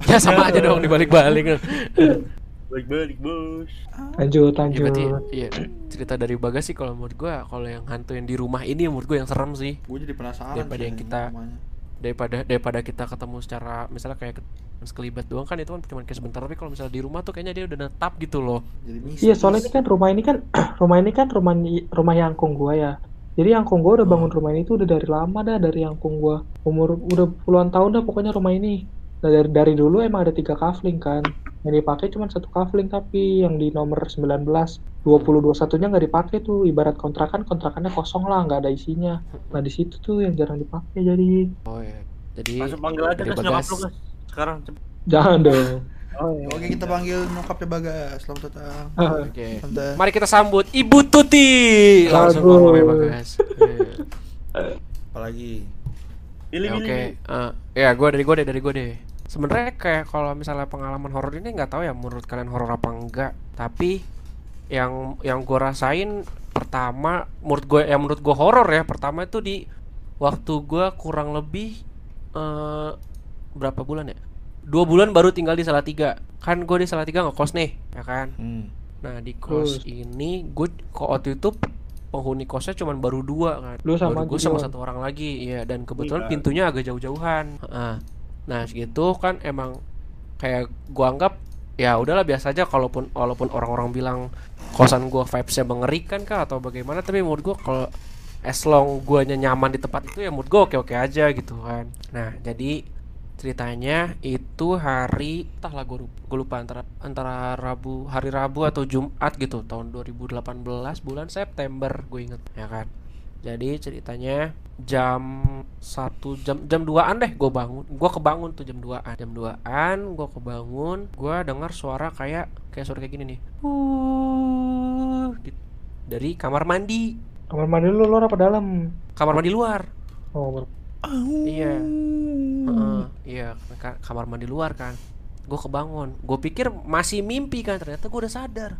ya sama aja dong dibalik-balik Balik-balik, Bos. Lanjut, ya lanjut. berarti iya cerita dari bagas sih kalau menurut gue kalau yang hantu yang di rumah ini menurut gue yang serem sih Gue jadi penasaran. Daripada sih yang kita- rumahnya. daripada daripada kita ketemu secara misalnya kayak ke- sekelibat doang kan itu kan cuma kayak sebentar tapi kalau misalnya di rumah tuh kayaknya dia udah netap gitu loh Jadi misi. Iya, soalnya ini kan rumah ini kan rumah ini kan rumah rumah yangkung gua ya. Jadi yangkung gua udah bangun rumah ini tuh udah dari lama dah dari yangkung gua. Umur udah puluhan tahun dah pokoknya rumah ini. Nah, dari dari dulu emang ada tiga kafling kan. Yang dipakai cuma satu kafling tapi yang di nomor 19 20 21 nya nggak dipakai tuh ibarat kontrakan kontrakannya kosong lah nggak ada isinya. Nah di situ tuh yang jarang dipakai jadi oh ya jadi Langsung panggil aja gas nyokap lu. Sekarang jangan dong. Oke kita panggil nyokapnya Bagas. Selamat datang. oke Tante. mari kita sambut Ibu Tuti langsung Bagus. ngomong ya bagas Iya. Apalagi. Pilih, Ya. Oke, eh, ya gue dari gue deh dari gue deh. Sebenarnya kayak kalau misalnya pengalaman horor ini nggak tahu ya menurut kalian horor apa enggak. Tapi yang yang gue rasain pertama menurut gue yang menurut gue horor ya pertama itu di waktu gue kurang lebih eh berapa bulan ya? Dua bulan baru tinggal di Salatiga. Kan gue di Salatiga ngekos nih, ya kan? Hmm. Nah di kos ini gue kok waktu itu penghuni kosnya cuma baru dua kan. Lu sama baru gue sama satu orang lagi, iya dan kebetulan Iya. pintunya agak jauh-jauhan. Heeh. Nah segitu kan emang kayak gua anggap ya udahlah biasa aja kalaupun walaupun orang-orang bilang kosan gua vibesnya mengerikan kah atau bagaimana tapi menurut gua kalau as long guanya nyaman di tempat itu ya menurut gua oke-oke aja gitu kan. Nah jadi ceritanya itu hari entahlah gue lupa, gua lupa antara antara Rabu hari Rabu atau Jumat gitu tahun 2018 bulan September gue inget ya kan jadi ceritanya jam satu jam jam 2an deh gue bangun gue kebangun tuh jam 2an jam 2an gue kebangun gue dengar suara kayak kayak suara kayak gini nih uh, dari kamar mandi Kamar mandi lu luar apa dalam? kamar mandi luar Oh, Iya. Heeh, iya, ka- kamar mandi luar kan. Gue kebangun. Gue pikir masih mimpi kan, ternyata gue udah sadar.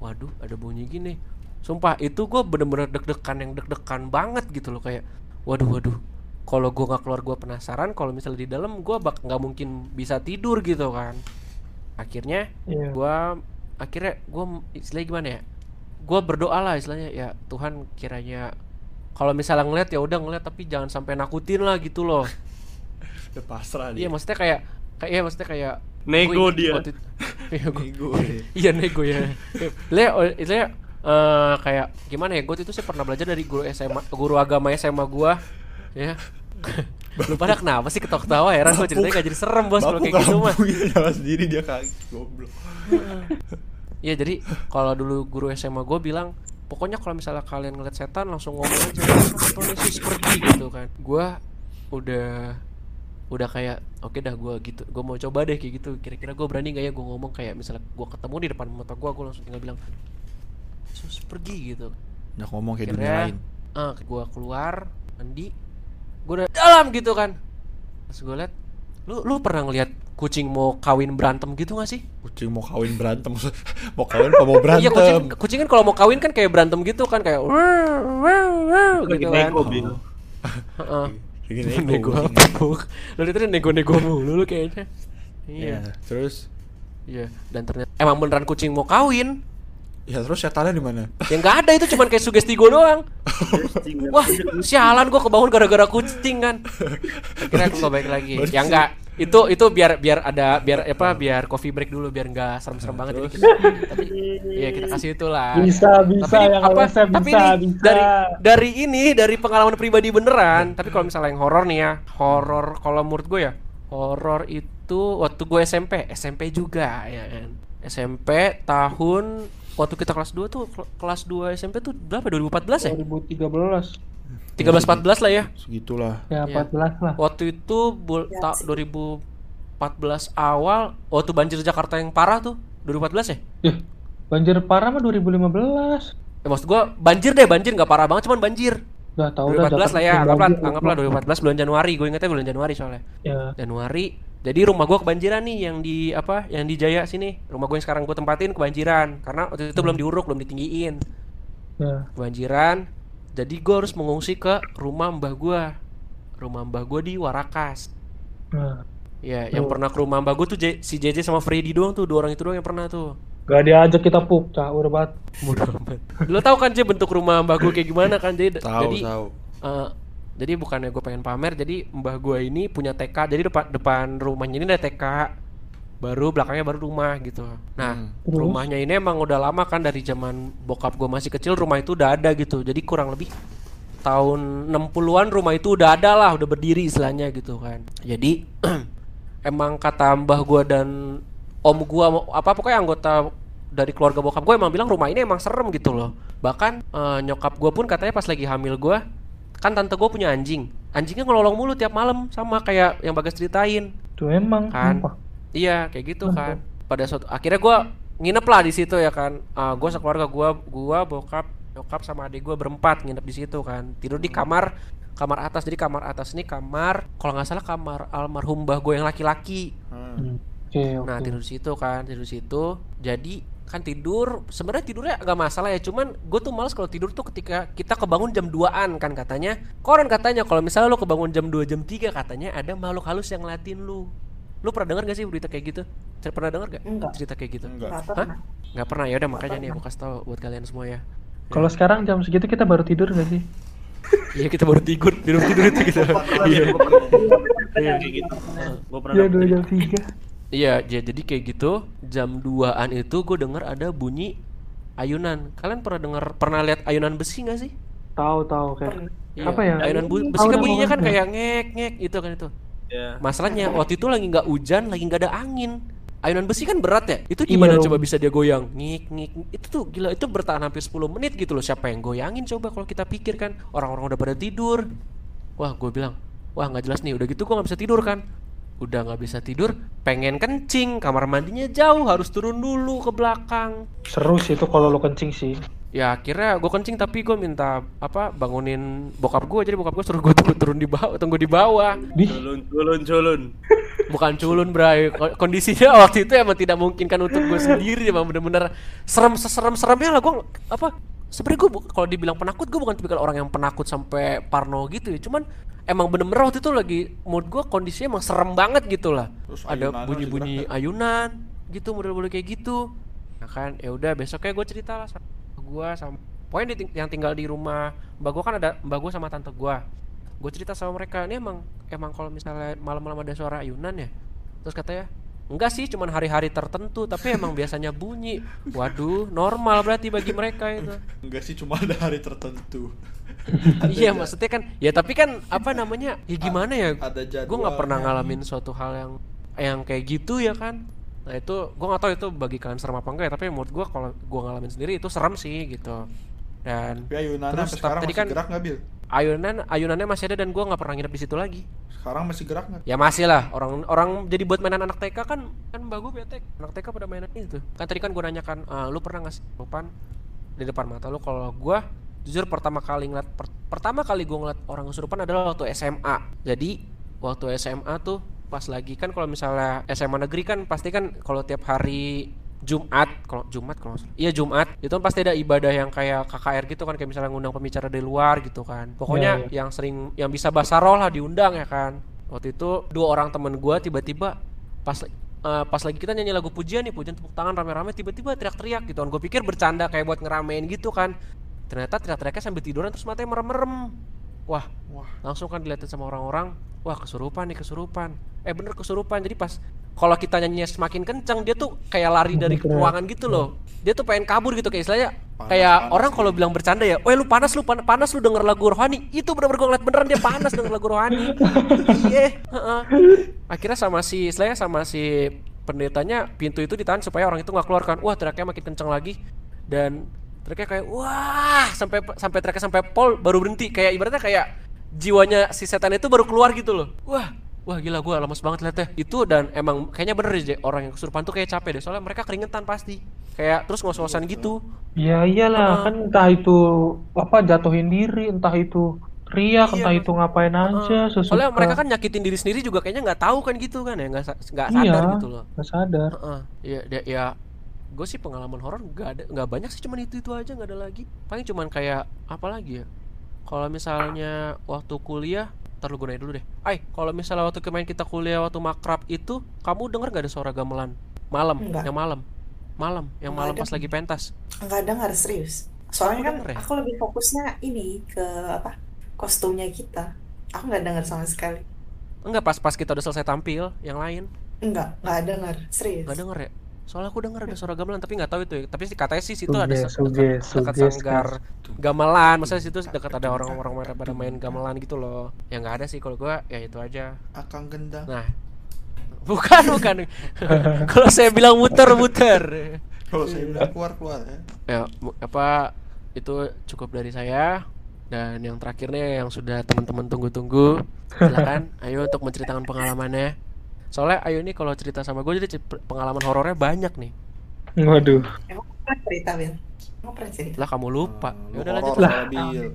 Waduh, ada bunyi gini. Sumpah, itu gue bener-bener deg-degan yang deg-degan banget gitu loh kayak. Waduh, waduh. Kalau gue nggak keluar gue penasaran. Kalau misalnya di dalam gue bak nggak mungkin bisa tidur gitu kan. Akhirnya iya. gua akhirnya gua istilahnya gimana ya gua berdoa lah istilahnya ya Tuhan kiranya kalau misalnya ngeliat ya udah ngeliat tapi jangan sampai nakutin lah gitu loh Udah pasrah iya dia. maksudnya kayak kayak iya maksudnya kayak Nego dia. iya Nego. iya nego ya le itu eh, kayak gimana ya gue itu sih pernah belajar dari guru SMA guru agama SMA gua. Ya. Lu pada kenapa sih ketawa-ketawa heran? Gue ceritanya gak jadi serem bos kalau kayak gitu mah. Nyala sendiri dia kaget goblok. Iya jadi kalau dulu guru SMA gue bilang pokoknya kalau misalnya kalian ngeliat setan langsung ngomong aja atau Yesus pergi gitu kan. Gue udah udah kayak oke dah gue gitu gue mau coba deh kayak gitu. Kira-kira gue berani gak ya gue ngomong kayak misalnya gue ketemu di depan mata gue gue langsung tinggal bilang Yesus pergi gitu Nggak ngomong kayak dunia akhirnya lain. ah gue keluar mandi gue udah dalam gitu kan pas gue liat lu lu pernah ngeliat kucing mau kawin berantem gitu gak sih Kucing mau kawin berantem. mau kawin apa mau berantem? Iya kucing, kucing kan kalau mau kawin kan kayak berantem gitu kan kayak wow, wow, gitu kan. nego. Bikin nego ego. apa Buk? Lu itu nego-nego mulu lu kayaknya. Iya. Iya. Terus Iya, dan ternyata emang beneran kucing mau kawin. Ya terus setannya di mana? Ya nggak ada itu cuman kayak sugesti gue doang. Wah, sialan gue kebangun gara-gara kucing kan. Akhirnya aku balik lagi. Ya enggak, itu itu biar biar ada biar apa biar coffee break dulu biar nggak serem-serem banget kita, tapi ya kita kasih itulah. Bisa, bisa Tapi yang apa? LSM Tapi bisa, ini bisa. dari dari ini dari pengalaman pribadi beneran. Tapi kalau misalnya yang horor nih ya, horor kalau menurut gue ya, horor itu waktu gue SMP, SMP juga ya kan. SMP tahun waktu kita kelas 2 tuh kel- kelas 2 SMP tuh berapa 2014 ya? 2013 13 14 lah ya. Segitulah. ya Iya. 14 lah Waktu itu bul- Ya ta- sih. 2014 awal waktu banjir Jakarta yang parah tuh 2014 ya? Ih, banjir parah mah 2015 Ya, maksud gua banjir deh, banjir nggak parah banget, cuman banjir. Gak tau dah 2014 lah ya, anggaplah anggaplah 2014 bulan Januari, gue ingetnya bulan Januari soalnya. ya Januari. Jadi rumah gua kebanjiran nih yang di apa? Yang di Jaya sini. Rumah gue yang sekarang gue tempatin kebanjiran karena waktu itu belum diuruk, belum ditinggiin. ya Kebanjiran. Jadi gua harus mengungsi ke rumah mbah gua. Rumah mbah gua di Warakas. nah Ya, yang pernah ke rumah mbah gua tuh J- si JJ sama Freddy doang tuh, dua orang itu doang yang pernah tuh. gak diajak kita puk caur banget Mudah amat. Lo tau kan J bentuk rumah mbah gua kayak gimana kan J? Tahu, jadi tahu. eh, jadi bukannya gue pengen pamer, jadi mbah gua ini punya TK. Jadi depan depan rumahnya ini ada TK. Baru belakangnya baru rumah gitu. Nah, Hmm. Rumahnya ini emang udah lama kan dari zaman bokap gua masih kecil rumah itu udah ada gitu. Jadi kurang lebih tahun 60-an rumah itu udah ada lah, udah berdiri istilahnya gitu kan. Jadi emang kata mbah gua dan om gua mau- apa pokoknya anggota dari keluarga bokap gue emang bilang rumah ini emang serem gitu loh. Bahkan eh, nyokap gua pun katanya pas lagi hamil gua kan tante gue punya anjing. Anjingnya ngelolong mulu tiap malam sama kayak yang Bagas ceritain. tuh emang Kan. Iya, kayak gitu kan. Pada suatu akhirnya gua nginep lah di situ ya kan. Ah, gua sekeluarga gua gua bokap nyokap sama adik gua berempat nginep di situ kan. Tidur di kamar kamar atas. Jadi kamar atas ini kamar kalau nggak salah kamar almarhum mbah gue yang laki-laki. Hmm. oke oke Nah, tidur di situ kan, tidur di situ. Jadi kan tidur sebenarnya tidurnya agak masalah ya cuman gue tuh males kalau tidur tuh ketika kita kebangun jam 2an kan katanya. Koran katanya kalau misalnya lo kebangun jam 2 jam 3 katanya ada makhluk halus yang ngeliatin lu. Lu pernah dengar gak sih berita kayak gitu? Cer- pernah dengar gak Enggak. cerita kayak gitu? Enggak. Nggak Hah? pernah. nggak pernah ya udah makanya nih aku kasih tau buat kalian semua ya. Kalau sekarang jam segitu kita baru tidur gak sih? Iya kita baru tidur tidur tidur itu gitu iya. Iya. Kayak gitu. Gue pernah ya dapet. dua jam tiga Iya, ja- jadi kayak gitu. Jam 2-an itu gue denger ada bunyi ayunan. Kalian pernah denger pernah lihat ayunan besi nggak sih? tahu tahu kayak Iya, Apa ya? Ayunan bu- besi kan bunyinya kan kayak ngek ngek itu kan itu. Ya. Masalahnya waktu itu lagi nggak hujan, lagi nggak ada angin. Ayunan besi kan berat ya. Itu gimana Iya, coba bisa dia goyang? Ngik ngik. Itu tuh gila itu bertahan hampir 10 menit gitu loh. Siapa yang goyangin coba kalau kita pikir kan orang-orang udah pada tidur. Wah, gue bilang, wah nggak jelas nih. Udah gitu gue nggak bisa tidur kan. Udah nggak bisa tidur, pengen kencing, kamar mandinya jauh, harus turun dulu ke belakang. seru sih itu kalau lo kencing sih. Ya akhirnya gue kencing tapi gue minta apa bangunin bokap gue jadi bokap gue suruh gue tunggu turun di bawah tunggu di bawah. Di Culun, culun, culun. bukan culun bray. Ko- kondisinya waktu itu emang tidak memungkinkan untuk gue sendiri. Emang bener-bener serem serem seremnya lah. Gue apa sebenarnya gue kalau dibilang penakut gue bukan tipikal orang yang penakut sampai parno gitu ya. Cuman emang bener-bener waktu itu lagi mood gue kondisinya emang serem banget gitu lah. Terus ada bunyi-bunyi ayunan gitu model-model kayak gitu. Nah kan ya udah besoknya gue cerita lah sama gue sama pokoknya di ting- yang tinggal di rumah mbak gue kan ada mbak gue sama tante gue gue cerita sama mereka ini emang emang kalau misalnya malam-malam ada suara ayunan ya? Terus katanya enggak sih cuman hari-hari tertentu tapi emang biasanya bunyi. Waduh normal berarti bagi mereka itu. Enggak sih cuma ada hari tertentu. iya maksudnya kan ya tapi kan apa namanya ya gimana ya? ada gue nggak pernah ngalamin suatu hal yang yang kayak gitu ya kan? Nah itu gue nggak tahu itu bagi kalian serem apa enggak ya tapi menurut gue kalau gue ngalamin sendiri itu serem sih gitu. Dan Tapi ayunannya Terus, sekarang tadi kan- gerak nggak Bil? Ayunan ayunannya masih ada dan gue nggak pernah nginep di situ lagi. Sekarang masih gerak nggak? ya masih lah. Orang orang jadi buat mainan anak TK kan kan mbak gue bete anak TK pada mainan itu. Kan tadi kan gue nanyakan "Ah, lu pernah ngasih depan di depan mata lu? Kalau gue jujur pertama kali ngeliat per- pertama kali gue ngeliat orang kesurupan adalah waktu SMA jadi waktu SMA tuh pas lagi kan kalau misalnya SMA negeri kan pasti kan kalau tiap hari Jumat kalau Jumat kalau. Iya Jumat itu kan pasti ada ibadah yang kayak KKR gitu kan kayak misalnya ngundang pembicara dari luar gitu kan. Pokoknya Iya, yang sering yang bisa bahasa roh lah diundang ya kan. Waktu itu dua orang temen gua tiba-tiba pas eh, pas lagi kita nyanyi lagu pujian nih pujian tepuk tangan rame-rame tiba-tiba teriak-teriak gitu kan. Gue pikir bercanda kayak buat ngeramein gitu kan. Ternyata teriak-teriaknya sambil tiduran terus matanya merem-merem. Wah, Wah. langsung kan dilihatin sama orang-orang wah kesurupan nih kesurupan. Eh bener kesurupan. Jadi pas kalau kita nyanyinya semakin kencang dia tuh kayak lari dari ruangan gitu loh. Dia tuh pengen kabur gitu kayak istilahnya Panas, kayak panas orang kalau bilang bercanda ya weh lu panas lu pan- panas lu denger lagu rohani. Itu bener-bener gue ngeliat beneran dia panas denger lagu rohani. Iya heeh. akhirnya sama si istilahnya sama si pendetanya pintu itu ditahan supaya orang itu nggak keluar kan. Wah teriaknya makin kencang lagi. Dan teriaknya kayak wah! Sampai sampai teriaknya sampai pol baru berhenti. Kayak ibaratnya kayak jiwanya si setan itu baru keluar gitu loh. Wah wah gila gua lemes banget liatnya. Itu dan emang kayaknya bener deh orang yang kesurupan tuh kayak capek deh. Soalnya mereka keringetan pasti. Kayak terus ngos-ngosan gitu. Ya iyalah. Kan entah itu apa jatuhin diri, entah itu teriak, Iya, entah itu ngapain aja, sesuka. soalnya mereka kan nyakitin diri sendiri juga kayaknya nggak tahu kan gitu kan ya nggak sa- nggak iya, sadar gitu loh. nggak sadar. Heeh. ya ya, ya gue sih pengalaman horor nggak ada nggak banyak sih cuman itu itu aja nggak ada lagi. Paling cuman kayak apa lagi ya? Kalau misalnya waktu kuliah ntar lu gunain dulu deh. Ay kalau misalnya waktu kemarin kita kuliah waktu makrab itu kamu denger gak ada suara gamelan? Malam Enggak. yang malam. Malam yang Enggak malam ada. pas lagi pentas. Nggak dengar serius. Soalnya Aku kan denger ya? aku lebih fokusnya ini ke apa kostumnya kita. Aku nggak dengar sama sekali. Enggak pas pas kita udah selesai tampil yang lain. Nggak nggak dengar serius. Nggak denger ya soalnya aku denger ada suara gamelan tapi nggak tahu itu ya. Tapi katanya sih situ ada dekat suges, sanggar gamelan. Maksudnya situ dekat ada orang-orang pada- pada main gamelan gitu loh. Ya nggak ada sih kalau gua ya itu aja. Akang gendang. nah. Bukan bukan. Kalau saya bilang muter muter. Kalau saya bilang keluar keluar ya. ya apa itu cukup dari saya. Dan yang terakhirnya yang sudah teman-teman tunggu-tunggu silakan. Ayo untuk menceritakan pengalamannya soalnya ayo ini kalau cerita sama gue jadi pengalaman horornya banyak nih. Waduh. emang pernah cerita Bil? Emang pernah cerita? Lah kamu lupa. Hmm, ya lu udah lanjut. lah. Bil.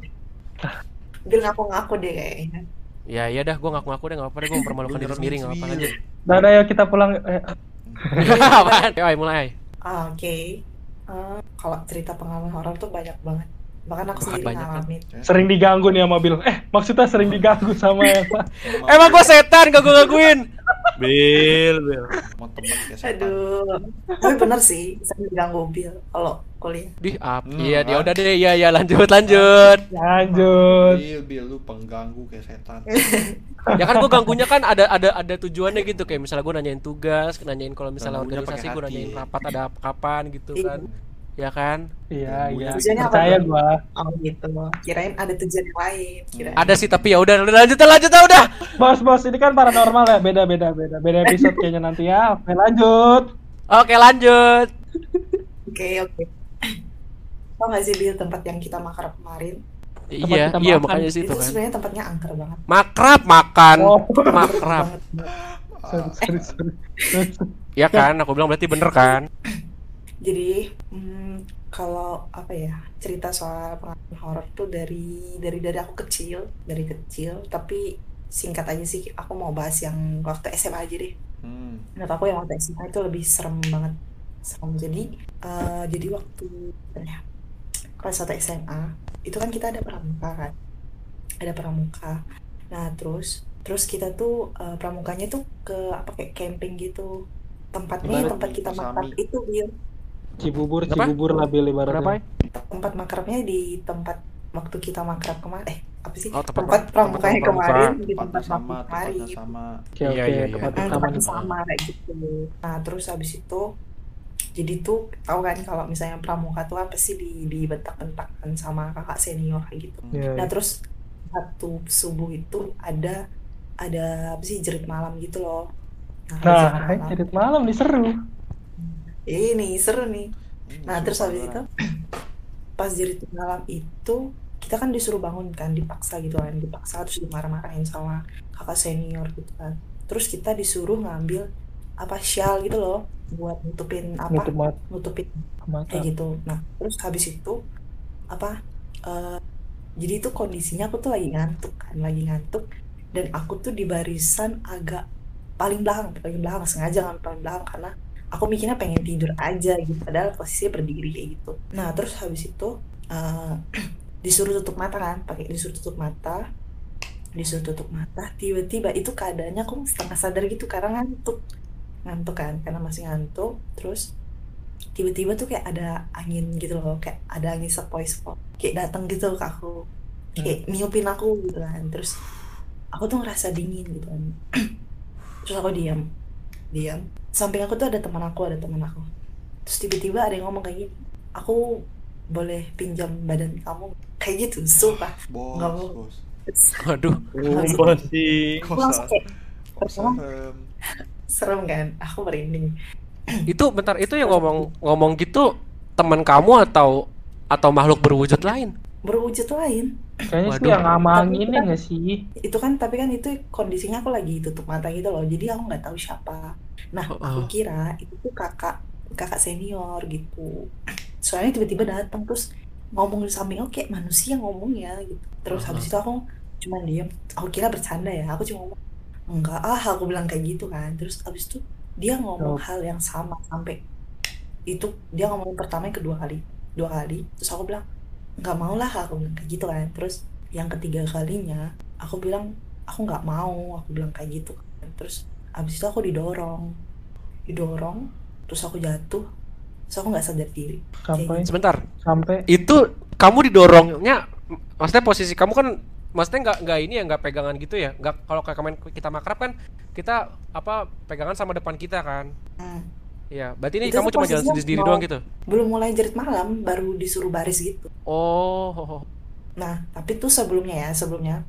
Ngaku-ngaku deh kayaknya. Ya iya dah gue ngaku-ngaku deh nggak apa-apa deh gue mempermalukan Lu diri sendiri nggak apa-apa lanjut Dan ayo kita pulang. Eh, Apaan? Ayo, ayo. Mulai Ah, oke. Eh, kalau cerita pengalaman horor tuh banyak banget bahkan aku sendiri banyak kan? ngalamin sering diganggu nih sama Bil. Eh, maksudnya sering diganggu sama yang emang gue setan gak gue ngakuin Bil, Bil. Mau temen kayak setan. aduh tapi bener sih sering diganggu Bil kalau kuliah di up Hmm, iya dia ah. udah deh iya iya lanjut lanjut Lanjut. Bil, Bil, lu pengganggu kayak setan. ya kan gue ganggunya kan ada ada ada tujuannya gitu kayak misalnya gue nanyain tugas nanyain kalau misalnya Ganggunya organisasi gue nanyain rapat ada kapan gitu Iya. kan ya kan Iya, iya. Tujuannya apa, Percaya Bil? gua. oh gitu kirain ada tujuan yang lain kirain ada sih tapi ya udah udah lanjut lanjut udah Bos, bos, ini kan paranormal ya. Beda, beda, beda. Beda episode kayaknya nanti ya. Oke, lanjut. oke lanjut oke oke tau gak sih Bil tempat yang kita makrab kemarin iya kita iya makan. makanya situ itu kan sebenarnya tempatnya angker banget makrab makan Oh. makrab Sorry, sorry, sorry. ya kan aku bilang berarti bener kan jadi hmm, kalau apa ya cerita soal pengalaman horor tuh dari dari dari aku kecil dari kecil tapi singkat aja sih aku mau bahas yang waktu SMA aja deh. Hmm. menurut aku yang waktu SMA itu lebih serem banget serem. Jadi eh, jadi waktu ya, kelas 1 SMA itu kan kita ada pramuka kan? Ada pramuka. Nah terus terus kita tuh eh, pramukanya tuh ke apa kayak camping gitu. Tempatnya Ibarat tempat kita makan itu Bil Cibubur, Apa? Cibubur lah Bil berapa ibaratnya. tempat makrabnya di tempat waktu kita makrab kemarin eh apa sih Oh, tempat- tempat pramukanya kemarin di tempat sama, makrab kemarin tempatnya sama. Oke, Iya, oke. iya, iya. Tempat Nah, tempatnya nih. sama kayak gitu. Nah, terus habis itu jadi tuh tahu kan kalau misalnya pramuka tuh apa sih di dibentak-bentakkan sama kakak senior kayak gitu. Iya, Nah, iya. terus satu subuh itu ada ada apa sih jerit malam gitu loh. Nah, kalau jerit Nah, malam, cerit malam nih seru. Ini seru nih. Nah, terus habis itu pas jerit malam itu kita kan disuruh bangun kan dipaksa gitu kan. Dipaksa terus dimarah-marahin sama kakak senior gitu kan. Terus kita disuruh ngambil apa shawl gitu loh buat nutupin apa? Nutup nutupin mata. kayak gitu. Nah terus habis itu apa eh, jadi itu kondisinya aku tuh lagi ngantuk kan lagi ngantuk. Dan aku tuh di barisan agak paling belakang paling belakang sengaja ngambil paling belakang karena aku mikirnya pengen tidur aja gitu padahal posisinya berdiri kayak gitu. Nah terus habis itu eh, disuruh tutup mata kan pakai disuruh tutup mata disuruh tutup mata tiba-tiba itu keadaannya aku setengah sadar gitu karena ngantuk. Ngantuk kan karena masih ngantuk terus tiba-tiba tuh kayak ada angin gitu loh kayak ada angin sepoi-sepoi kayak datang gitu ke aku. Kayak niupin aku gitu kan terus aku tuh ngerasa dingin gitu kan. Terus aku diam diam samping aku tuh ada teman aku ada teman aku terus tiba-tiba ada yang ngomong kayak gini aku boleh pinjam badan kamu kayak gitu sumpah Bos, Nggak mau. bos. Sih. Serem. serem kan aku merinding Itu bentar itu yang ngomong ngomong gitu teman kamu atau atau makhluk berwujud lain? Berwujud lain. Kayaknya sih yang sama anginnya nggak sih? itu kan tapi kan itu kondisinya aku lagi tutup mata gitu loh. Jadi aku nggak tahu siapa. Nah Oh, aku oh. kira itu tuh kakak kakak senior gitu. Soalnya tiba-tiba datang terus ngomong di samping aku kayak manusia ngomongnya gitu. Terus Oh, habis itu aku cuma diem. Aku kira bercanda ya. Aku cuma ngomong enggak ah aku bilang kayak gitu kan. Terus habis itu dia ngomong Oh. hal yang sama sampai itu dia ngomong pertama yang kedua kali dua kali. Terus aku bilang nggak mau lah aku bilang kayak gitu kan. Terus yang ketiga kalinya aku bilang aku nggak mau aku bilang kayak gitu kan. Terus abis itu aku didorong. Didorong terus aku jatuh. Terus aku nggak sadar diri. Sampai Sebentar. sampai Itu kamu didorongnya maksudnya posisi kamu kan maksudnya nggak nggak ini ya nggak pegangan gitu ya? Nggak kalau kayak kemarin kita makrab kan kita apa pegangan sama depan kita kan? Hmm. Iya, berarti ini Itu kamu cuma jalan mau- doang gitu. belum mulai jerit malam baru disuruh baris gitu Oh, ho, ho. nah tapi tuh sebelumnya ya sebelumnya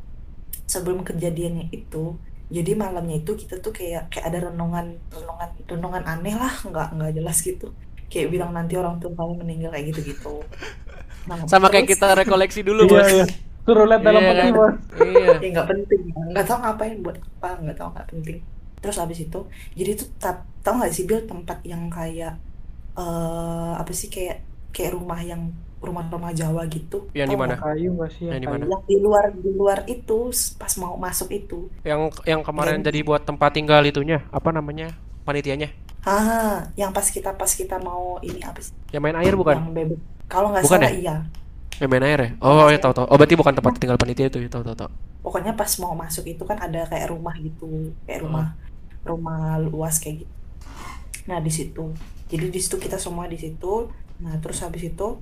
sebelum kejadiannya itu jadi malamnya itu kita tuh kayak kayak ada renungan renungan renungan aneh lah nggak nggak jelas gitu kayak bilang nanti orang tua kamu meninggal kayak gitu gitu nah, sama kayak terus- kita rekoleksi dulu, iya Bos. iya. Suruh lihat dalam Iya, peti kan? bos. Iya. ya nggak penting nggak tahu ngapain buat apa nggak tahu nggak penting terus abis itu jadi itu tap tahu nggak sih Bill tempat yang kayak eh apa sih kayak kayak rumah yang rumah-rumah Jawa gitu Yang di mana? nggak? Kayu nggak sih? Yang di kayu? mana? yang di luar di luar itu pas mau masuk itu Yang yang kemarin Yang- jadi buat tempat tinggal itunya, apa namanya? Panitianya. ah yang pas kita pas kita mau ini apa sih Yang main air bukan? yang bebek kalau nggak Bukan salah ya? iya Yang main air ya? Oh, ya tahu tahu. Oh, berarti bukan tempat tinggal panitia itu, ya tahu tahu tahu. pokoknya pas mau masuk itu kan ada kayak rumah gitu kayak rumah rumah luas kayak gitu. Nah di situ. Jadi di situ kita semua di situ. Nah terus habis itu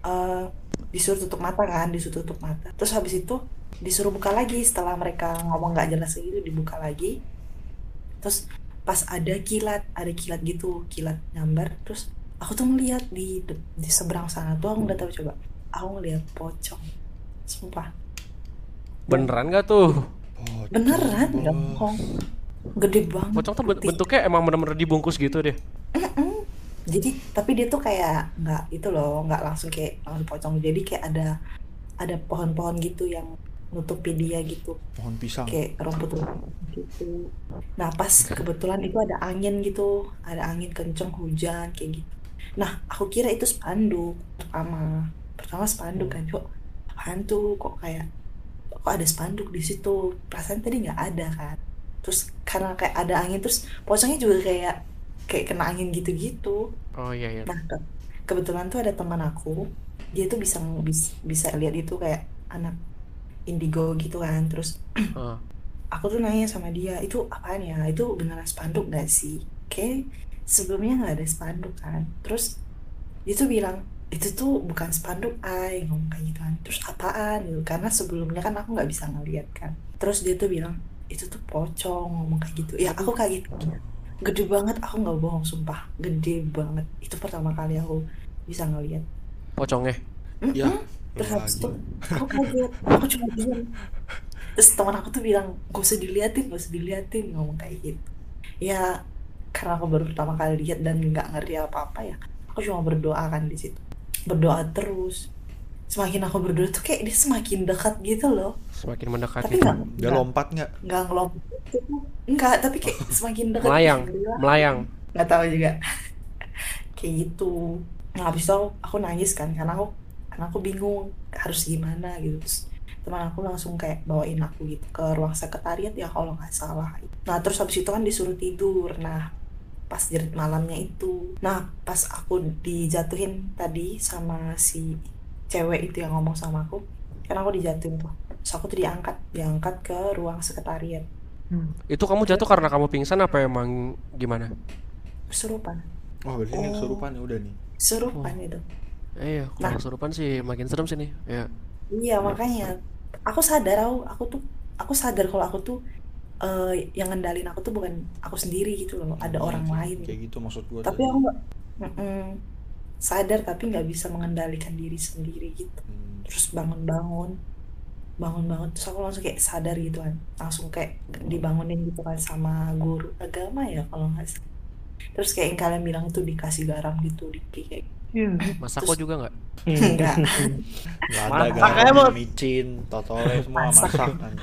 eh disuruh tutup mata kan disuruh tutup mata. Terus habis itu disuruh buka lagi. Setelah mereka ngomong nggak jelas gitu dibuka lagi. Terus pas ada kilat ada kilat gitu kilat nyambar terus aku tuh ngeliat di di seberang sana tuh aku nggak tahu coba. Aku ngeliat pocong. Sumpah. Beneran nggak tuh? Pocong, beneran? Nggak bohong gede banget Pocong tuh putih. bentuknya emang bener-bener dibungkus gitu deh. Jadi tapi dia tuh kayak nggak itu loh nggak langsung kayak langsung pocong. Jadi kayak ada ada pohon-pohon gitu yang nutupi dia gitu. Pohon pisang. kayak rumput-rumput gitu. Nah pas kebetulan itu ada angin gitu. Ada angin kenceng hujan kayak gitu. Nah aku kira itu spanduk pertama. Pertama spanduk kan kok apaan tuh? Kok kayak kok ada spanduk di situ? Perasaan tadi nggak ada kan terus karena kayak ada angin terus pocongnya juga kayak kayak kena angin gitu-gitu Oh iya iya. Nah, ke- kebetulan tuh ada teman aku, dia tuh bisa bis- bisa lihat itu kayak anak indigo gitu kan. Terus Oh. aku tuh nanya sama dia, itu apaan ya? Itu beneran spanduk gak sih? Kayak sebelumnya nggak ada spanduk kan. Terus dia tuh bilang itu tuh bukan spanduk ay ngomong kayak gitu kan terus apaan gitu karena sebelumnya kan aku nggak bisa ngeliat kan terus dia tuh bilang itu tuh pocong ngomong kayak gitu. Ya aku kaget gede banget aku nggak bohong sumpah. Gede banget. Itu pertama kali aku bisa ngeliat. Pocongnya. Mm-mm. Ya, terus habis itu aku kaget. Aku cuma diam terus teman aku tuh bilang gak usah diliatin gak usah diliatin ngomong kayak gitu. Ya karena aku baru pertama kali lihat dan nggak ngerti apa apa ya aku cuma berdoa kan di situ. Berdoa terus semakin aku berdoa tuh kayak dia semakin dekat gitu loh Semakin mendekat tapi gitu. nggak Dia nggak lompat nggak? nggak ngelompat enggak tapi kayak semakin dekat Melayang, Gila. melayang. nggak tahu juga kayak gitu nah habis itu aku, aku nangis kan karena aku karena aku bingung harus gimana gitu terus teman aku langsung kayak bawain aku gitu ke ruang sekretariat ya kalau nggak salah nah terus habis itu kan disuruh tidur nah pas jerit malamnya itu nah pas aku dijatuhin tadi sama si cewek itu yang ngomong sama aku kan aku dijatuhin tuh terus aku tuh diangkat diangkat ke ruang sekretariat Hmm. Itu kamu jatuh karena kamu pingsan apa emang gimana? kesurupan Wah, berarti ini Oh. kesurupan ya udah nih. kesurupan itu Eh, iya, kalau kesurupan sih makin serem sih nih. Ya. Iya makanya aku sadar aku aku tuh aku sadar kalau aku tuh eh, yang ngendalin aku tuh bukan aku sendiri gitu loh ada orang lain Kayak gitu maksud gua tapi tadi. aku nggak mm-mm, sadar tapi nggak bisa mengendalikan diri sendiri gitu Hmm. terus bangun-bangun bangun-bangun terus aku langsung kayak sadar gitu kan langsung kayak dibangunin gitu kan sama guru agama ya kalau nggak salah terus kayak yang kalian bilang itu dikasih garam gitu di kayak Iya. Masako juga nggak? enggak Nggak ada Masak garam, Bos. micin, totole semua Masak. masak kan.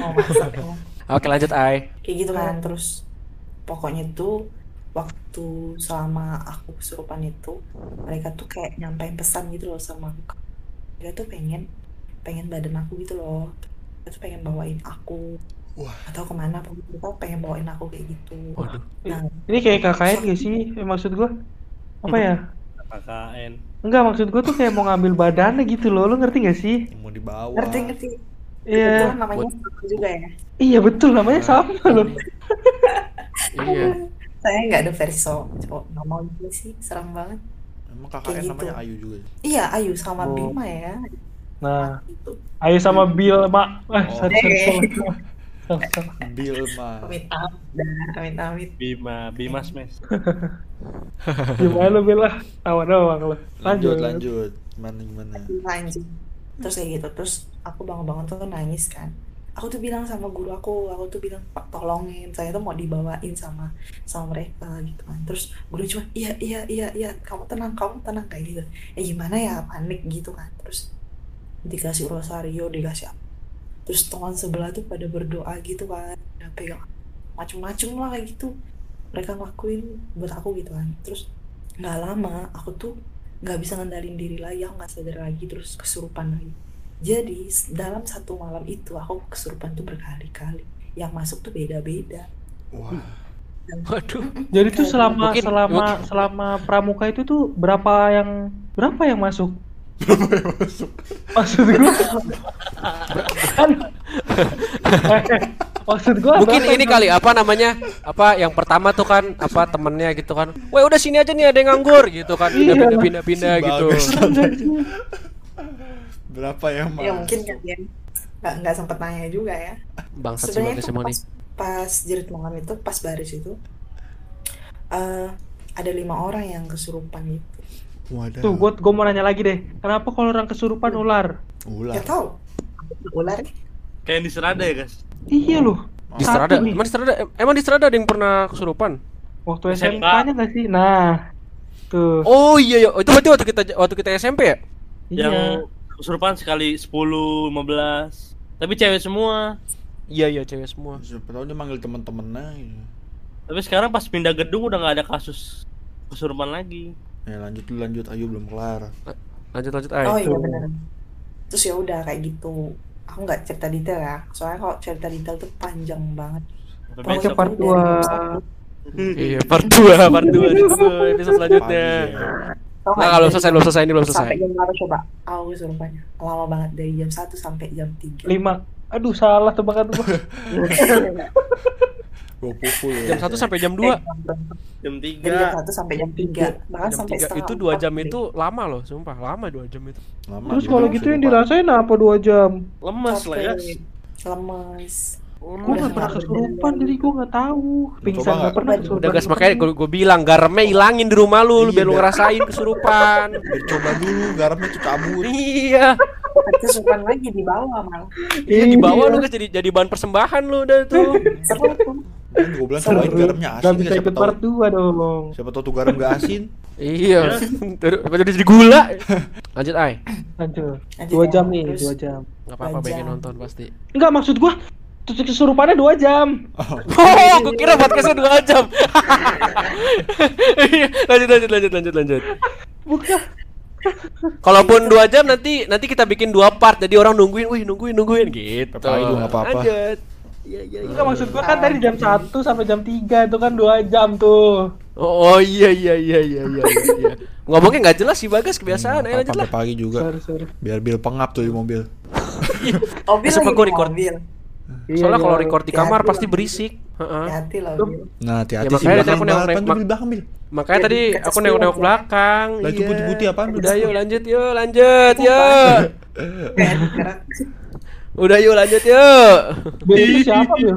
mau masak ya. Oke, lanjut Ai. kayak gitu kan terus pokoknya tuh waktu selama aku kesurupan itu mereka tuh kayak nyampein pesan gitu loh sama aku mereka tuh pengen pengen badan aku gitu loh mereka tuh pengen bawain aku Wah. atau ke mana pokoknya mereka pengen bawain aku kayak gitu Waduh. nah Ini kayak KKN gak sih? Eh, maksud gua apa ya? KKN Enggak maksud gua tuh kayak mau ngambil badannya gitu loh. Lu ngerti gak sih? Mau dibawa. ngerti ngerti Iya. Kebetulan namanya sama juga ya Iya betul namanya sama loh. Iya. Saya nggak ada versi cowok normal juga sih serem banget Emang kakaknya gitu. namanya Ayu juga. ya? iya Ayu sama Oh. Bima ya Nah, gitu ayo sama Bill, Mak. Eh, Oh. Salah, salah. Bilma. amit amit amit amit Bima Bima Smash Gimana lu Bill lah? Tawa doang lu. Lanjut, lanjut. Gimana gimana? lanjut terus kayak gitu terus aku bangun-bangun tuh nangis kan aku tuh bilang sama guru aku aku tuh bilang pak tolongin saya tuh mau dibawain sama sama mereka gitu kan. Terus guru cuma iya iya iya iya kamu tenang kamu tenang kayak gitu. Ya gimana ya panik gitu kan. Terus dikasih rosario dikasih apa. Terus teman sebelah tuh pada berdoa gitu kan udah pegang macem-macem lah kayak gitu. Mereka ngelakuin buat aku gitu kan. Terus nggak lama aku tuh nggak bisa ngendalin diri lagi aku nggak sadar lagi terus kesurupan lagi jadi dalam satu malam itu aku kesurupan tuh berkali-kali yang masuk tuh beda-beda Wah. Waduh. Jadi tuh selama Mungkin- selama mungkin- selama pramuka itu tuh berapa yang berapa yang masuk? Maksud gua kan Maksud gua Mungkin berapa ini yang- kali apa namanya? Apa yang pertama tuh kan apa temennya gitu kan. Woi, udah sini aja nih ada yang nganggur gitu kan. Pindah Iya. pindah pindah pindah gitu. Berapa ya, Mas? ya mungkin kalian nggak nggak sempet nanya juga ya Bangsat sih sebenarnya pas, nih. pas jerit malam itu pas baris itu eh ada lima orang yang kesurupan gitu Wadah. Tuh gua gua mau nanya lagi deh. Kenapa kalau orang kesurupan ular? Ular. nggak tahu ular kayak di serada ya guys Iya loh. Di nih. emang di Strada, emang di Strada ada yang pernah kesurupan? Waktu SMK. SMK-nya nggak sih? Nah, tuh. Oh iya, iya. itu berarti waktu kita waktu kita SMP ya? iya. Kesurupan sekali 10 15 tapi cewek semua Iya iya cewek semua. Siapa tahu dia manggil temen-temennya gitu. tapi sekarang pas pindah gedung udah nggak ada kasus kesurupan lagi Ya lanjut dulu lanjut Ayu belum kelar. Lanjut lanjut ay. oh iya benar terus ya udah kayak gitu aku nggak cerita detail ya soalnya kalau cerita detail tuh panjang banget Oke, besok part dari dua. satu. Iya, part 2, part 2 itu episode selanjutnya. Ya. Tau Nah, kalau selesai belum selesai ini belum selesai. sampai jam berapa coba aku kesurupannya lama banget dari jam 1 sampai jam 3 Lima. Aduh salah tebakan gua. Gua pukul Jam ya. 1 sampai jam 2. jam dari jam 3 1 sampai jam 3 bahkan Jam sampai 3 setengah itu 2 empat jam itu lama loh, sumpah. Lama 2 jam itu. Lama Terus kalau gitu yang dirasain apa dua jam? lemes lah ya lemes Udah nggak pernah kesurupan jadi gua nggak tahu. Pingsan nggak pernah kesurupan. Udah gas makanya gue gue bilang garamnya hilangin di rumah lu, lu Iya, biar lu ngerasain kesurupan. Biar coba dulu garamnya tuh cabut. iya. kesurupan lagi di bawah malah Iya di bawah lu guys jadi jadi bahan persembahan lu udah tuh. Kan gua bilang cobain garamnya asin bisa nggak siapa ikut part tahu. dua dong. Siapa tahu tuh garam gak asin. iya. Terus udah jadi gula. Lanjut ay. Lanjut. Lanjut Dua ya. jam nih, Terus- dua jam. Enggak apa-apa pengen nonton pasti. Enggak maksud gua terus kesurupannya dua jam. Oh, gue kira podcastnya 2 jam. Iya, lanjut lanjut lanjut lanjut lanjut. Bukan. Kalaupun 2 jam nanti nanti kita bikin dua part jadi orang nungguin, wih nungguin nungguin gitu. Lu nggak apa-apa. Lanjut. Iya iya iya. Maksud gua kan tadi jam 1 sampai jam 3 itu kan 2 jam tuh. Oh, oh iya iya iya iya iya iya. Ngomongnya nggak jelas sih Bagas kebiasaan. Ayo lanjut lah. Sampai pagi juga. Sorry, sorry. Biar bil pengap tuh di mobil. Lagi gua di record. mobil. Iya, Soalnya kalau iya. record di kamar Hati-hati pasti berisik. Heeh. Hati Bil. Nah, hati-hati Ya, sih makanya belakang aku nengok- di belakang bil. Makanya tadi aku nengok-nengok belakang. Lah itu Iya. putih-putih apaan? Udah yuk lanjut yuk lanjut yuk. Udah yuk lanjut yuk. Itu siapa, Bil?